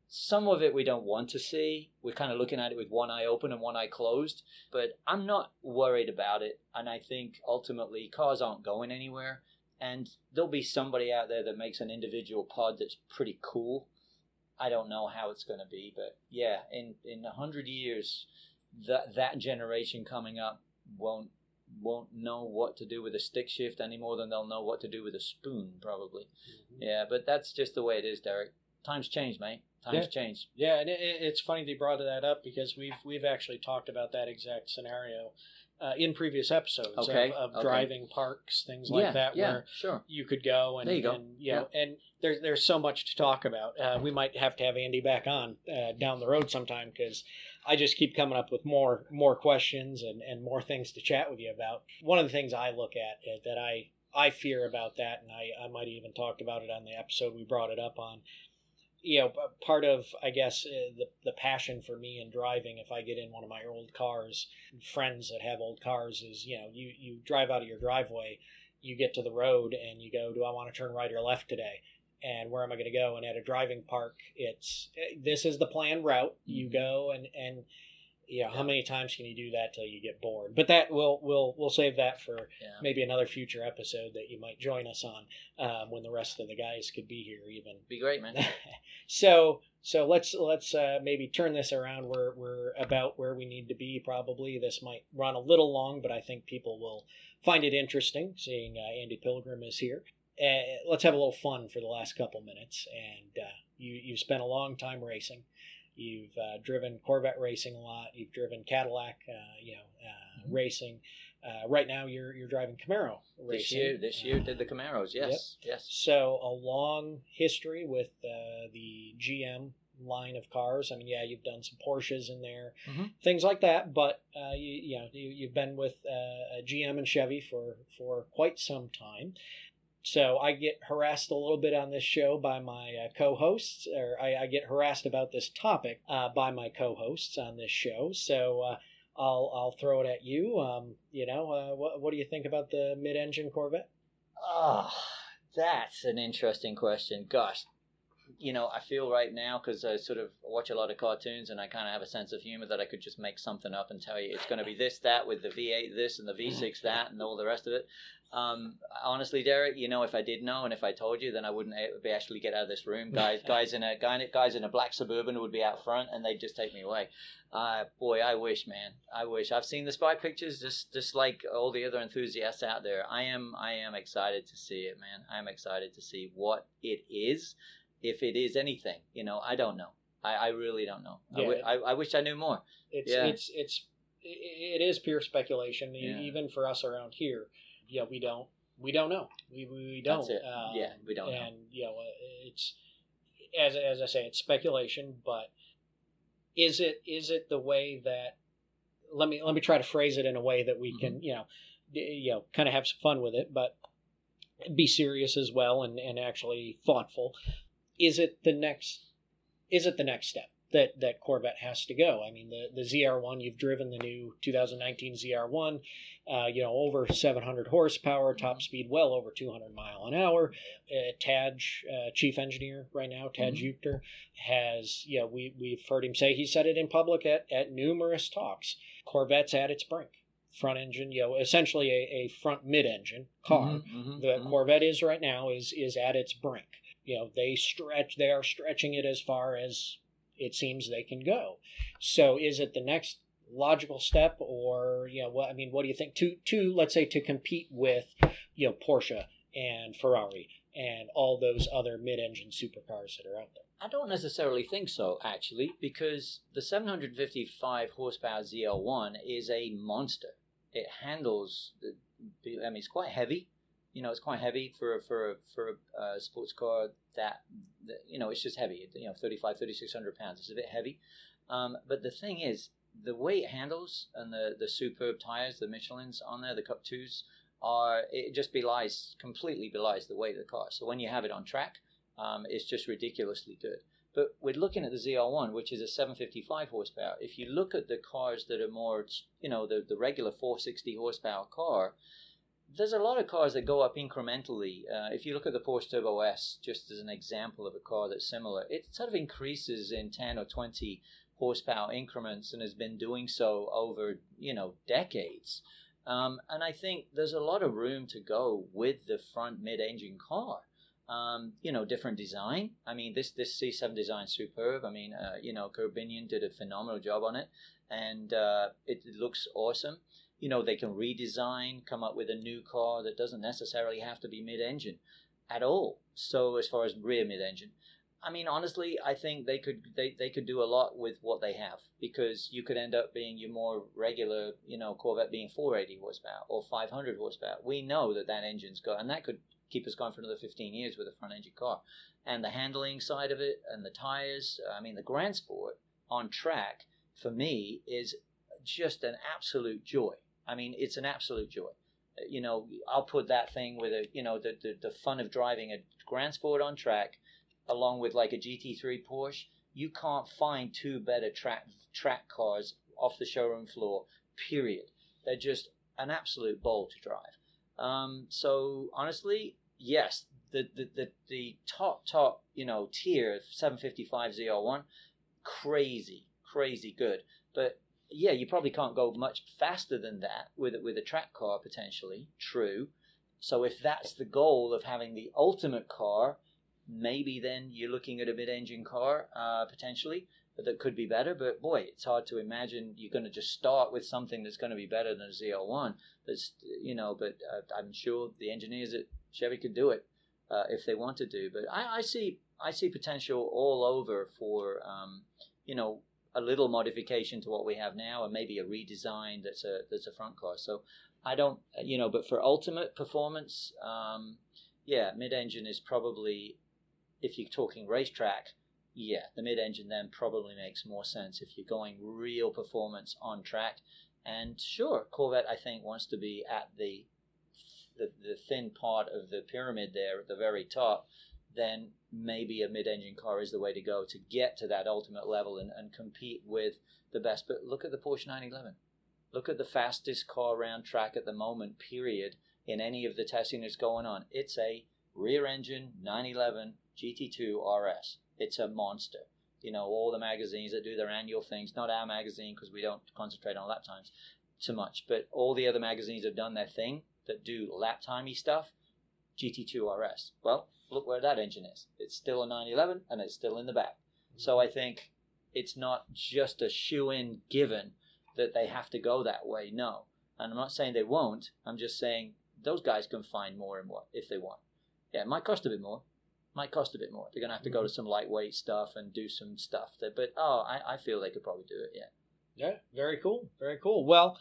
Some of it we don't want to see. We're kind of looking at it with one eye open and one eye closed. But I'm not worried about it. And I think ultimately cars aren't going anywhere. And there'll be somebody out there that makes an individual pod that's pretty cool. I don't know how it's going to be, but yeah, in in a hundred years, that that generation coming up won't won't know what to do with a stick shift any more than they'll know what to do with a spoon, probably. Mm-hmm. Yeah, but that's just the way it is, Derek. Times change, mate. Times yeah. change. Yeah, and it, it's funny they brought that up because we've we've actually talked about that exact scenario uh, in previous episodes okay. of, of okay. driving parks, things yeah, like that, yeah, where sure. you could go and there you go. And, you know, and there's there's so much to talk about. Uh, we might have to have Andy back on uh, down the road sometime because I just keep coming up with more more questions and, and more things to chat with you about. One of the things I look at uh, that I I fear about that, and I, I might even talked about it on the episode we brought it up on, you know, part of I guess uh, the the passion for me in driving. If I get in one of my old cars, friends that have old cars, is you know you you drive out of your driveway, you get to the road and you go, do I want to turn right or left today? And where am I going to go? And at a driving park, it's eh, this is the planned route. You mm-hmm. go and and you know, yeah. how many times can you do that till you get bored? But that we'll we'll we'll save that for yeah. maybe another future episode that you might join us on um, when the rest of the guys could be here. Even be great, man. [laughs] so so let's let's uh, maybe turn this around. We're we're about where we need to be. Probably this might run a little long, but I think people will find it interesting seeing uh, Andy Pilgrim is here. uh, let's have a little fun for the last couple minutes. And uh, you you've spent a long time racing. You've uh, driven Corvette racing a lot. You've driven Cadillac, uh, you know, uh, Mhm. racing. Uh, right now, you're you're driving Camaro racing. This year, this year Uh, did the Camaros. Yes, yes. so a long history with uh, the GM line of cars. I mean, yeah, you've done some Porsches in there, Mhm. things like that. But uh, you, you know, you, you've been with uh, GM and Chevy for for quite some time. So I get harassed a little bit on this show by my uh, co-hosts, or I, I get harassed about this topic uh, by my co-hosts on this show. So. Uh, I'll I'll throw it at you. Um, you know, uh, what what do you think about the mid-engine Corvette? Ah, that's an interesting question. Gosh, you know, I feel right now because I sort of watch a lot of cartoons and I kind of have a sense of humor that I could just make something up and tell you it's going to be this, that, with the V8 this and the V6 that and all the rest of it. Um, honestly, Derek, you know, if I did know and if I told you, then I wouldn't be actually get out of this room. Guys, [laughs] guys in a guy, guys in a black suburban would be out front and they'd just take me away. Uh, boy, I wish, man. I wish. I've seen the spy pictures, just just like all the other enthusiasts out there. I am I am excited to see it, man. I am excited to see what it is, if it is anything. You know, I don't know. I, I really don't know. I Yeah. wi- I, I wish I knew more. It's Yeah. it's it's it it is pure speculation, Yeah. even for us around here. Yeah, we don't we don't know. We we don't. That's it. Um, yeah, we don't know. and you know, it's as as I say, it's speculation. But is it is it the way that? Let me let me try to phrase it in a way that we can Mm-hmm. you know, d- you know, kind of have some fun with it, but be serious as well and and actually thoughtful. Is it the next? Is it the next step? that that Corvette has to go. I mean, the the ZR1 you've driven the new 2019 ZR1, uh, you know, over 700 horsepower, top speed well over 200 mile an hour. Uh, Tadge, uh, chief engineer right now, Tadge Juechter, has you know we we've heard him say he said it in public at at numerous talks. Corvette's at its brink. Front engine, you know, essentially a, a front mid engine car Mhm, mhm, the mhm. Corvette is right now is is at its brink. You know, they stretch they are stretching it as far as it seems they can go. So is it the next logical step or you know what I mean what do you think to to let's say to compete with you know Porsche and Ferrari and all those other mid-engine supercars that are out there. I don't necessarily think so, actually, because the 755 horsepower ZL1 is a monster. It handles, the, I mean, it's quite heavy. You know, it's quite heavy for for for a uh, sports car that, that you know it's just heavy. You know, 35, 3600 pounds. It's a bit heavy. Um, but the thing is, the way it handles and the the superb tires, the Michelin's on there, the Cup twos are it just belies completely belies the weight of the car. So when you have it on track, um, it's just ridiculously good. But we're looking at the ZL1, which is a 755 horsepower. If you look at the cars that are more, you know, the, the regular 460 horsepower car, there's a lot of cars that go up incrementally. Uh, if you look at the Porsche Turbo S, just as an example of a car that's similar, it sort of increases in 10 or 20 horsepower increments and has been doing so over, you know, decades. Um, and I think there's a lot of room to go with the front mid-engine car. Um, you know, different design. I mean, this this C7 design superb. I mean, uh, you know, Kirk Bennion did a phenomenal job on it, and uh, it looks awesome. You know, they can redesign, come up with a new car that doesn't necessarily have to be mid-engine at all. So as far as rear mid-engine, I mean, honestly, I think they could they, they could do a lot with what they have because you could end up being your more regular, you know, Corvette being 480 horsepower or 500 horsepower. We know that that engine's got, and that could keep us going for another 15 years with a front engine car. And the handling side of it and the tires, I mean, the Grand Sport on track for me is just an absolute joy. I mean, it's an absolute joy. You know, I'll put that thing with a, you know, the, the, the fun of driving a Grand Sport on track along with like a GT3 Porsche. You can't find two better track track cars off the showroom floor. Period. They're just an absolute ball to drive. Um, so honestly, yes, the, the the the top top you know tier 755 ZR1, crazy crazy good. But yeah, you probably can't go much faster than that with with a track car potentially. True. So if that's the goal of having the ultimate car, maybe then you're looking at a mid-engine car uh, potentially that could be better. But boy, it's hard to imagine you're going to just start with something that's going to be better than a ZL1. That's you know, but uh, I'm sure the engineers at Chevy could do it. uh, if they want to do. But I, I see I see potential all over for um, you know a little modification to what we have now, and maybe a redesign that's a that's a front car. So I don't you know, but for ultimate performance, um, yeah, mid-engine is probably if you're talking racetrack. Yeah, the mid-engine then probably makes more sense if you're going real performance on track. And sure, Corvette I think wants to be at the the, the thin part of the pyramid there at the very top, then maybe a mid-engine car is the way to go to get to that ultimate level and, and compete with the best. But look at the Porsche 911. Look at the fastest car around track at the moment, period, in any of the testing that's going on. It's a rear-engine 911 GT2 RS. It's a monster. You know, all the magazines that do their annual things, not our magazine because we don't concentrate on lap times too much, but all the other magazines have done their thing that do lap timey stuff. GT2 RS. Well, look where that engine is. It's still a 911 and it's still in the back. So I think it's not just a shoe in given that they have to go that way. No. And I'm not saying they won't. I'm just saying those guys can find more and more if they want. Yeah, it might cost a bit more. Might cost a bit more. They're going to have to go to some lightweight stuff and do some stuff. There. But, oh, I, I feel they could probably do it, yeah. Yeah, very cool. Very cool. Well,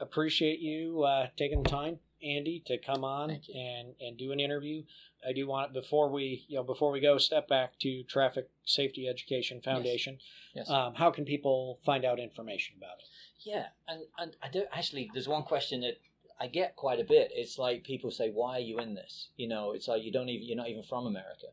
appreciate you uh, taking the time Andy to come on and and do an interview. I do want before we you know before we go step back to Traffic Safety Education Foundation. Yes. yes. Um, how can people find out information about it? Yeah, and and I do actually. There's one question that I get quite a bit. It's like people say, "Why are you in this?" You know, it's like you don't even you're not even from America,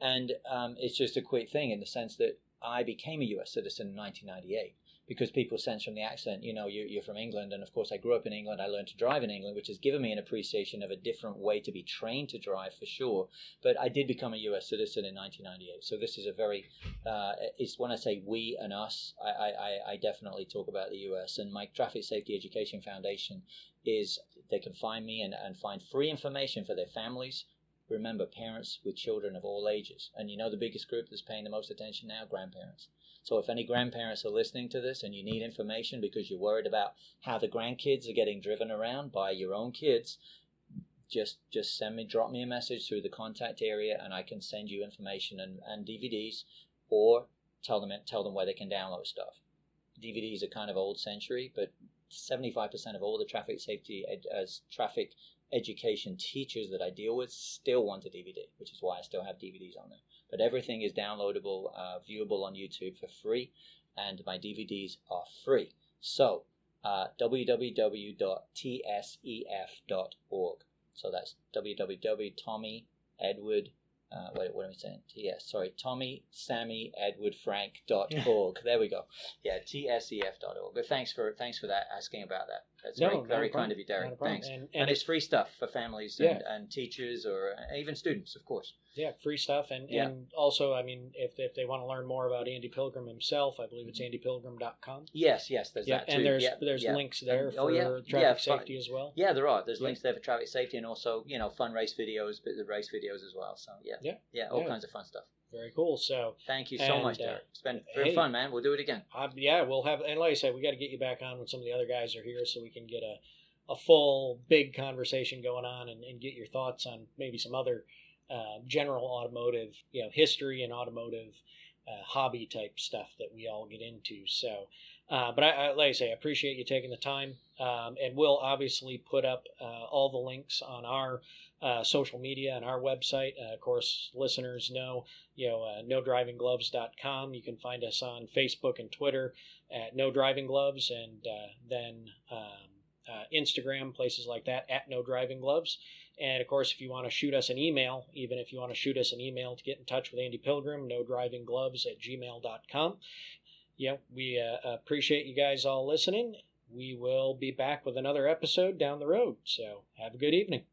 and um, it's just a quick thing in the sense that I became a U.S. citizen in 1998 because people sense from the accent, you know, you're, you're, from England. And of course, I grew up in England. I learned to drive in England, which has given me an appreciation of a different way to be trained to drive for sure. But I did become a US citizen in 1998. So this is a very, uh, it's when I say we and us, I, I, I definitely talk about the US. And my Traffic Safety Education Foundation is, they can find me and, and find free information for their families. Remember, parents with children of all ages. And you know the biggest group that's paying the most attention now? Grandparents. So if any grandparents are listening to this and you need information because you're worried about how the grandkids are getting driven around by your own kids, just just send me drop me a message through the contact area and I can send you information and, and DVDs or tell them tell them where they can download stuff. DVDs are kind of old century, but 75% of all the traffic safety as traffic education teachers that I deal with still want a DVD, which is why I still have DVDs on there. But everything is downloadable, uh, viewable on YouTube for free, and my DVDs are free. So, uh, www.tsef.org. So that's www.tommyedward uh, what, what am I saying? Yes, sorry, Tommy Sammy Edward Frank.org. there we go. Yeah, tsef.org. But thanks for thanks for that asking about that. That's no, very, very kind of you, Derek. Thanks. And, and, and, it's free stuff for families and, yeah. and teachers or uh, even students, of course. Yeah, free stuff. And, yeah. and also, I mean, if, if they want to learn more about Andy Pilgrim himself, I believe it's mm-hmm. andypilgrim.com. Yes, yes, there's yeah, that too. And there's, there's links there for oh, yeah. traffic safety as well. Yeah, there are. There's links there for traffic safety and also, you know, fun race videos, but the race videos as well. So, yeah. Yeah. Yeah, all kinds of fun stuff. Very cool. So thank you so and, much, Derek. Uh, it's been very hey, fun, man. We'll do it again. Uh, yeah, we'll have. And like I said, we got to get you back on when some of the other guys are here, so we can get a a full big conversation going on and, and get your thoughts on maybe some other uh, general automotive, you know, history and automotive uh, hobby type stuff that we all get into. So, uh, but I, I, like I say, I appreciate you taking the time, um, and we'll obviously put up uh, all the links on our uh, social media and our website. Uh, of course, listeners know, you know, uh, nodrivinggloves.com. You can find us on Facebook and Twitter at No Driving Gloves, and uh, then um, uh, Instagram, places like that at No Driving Gloves. And of course, if you want to shoot us an email, even if you want to shoot us an email to get in touch with Andy Pilgrim, no driving gloves at gmail.com. Yeah, we uh, appreciate you guys all listening. We will be back with another episode down the road. So have a good evening.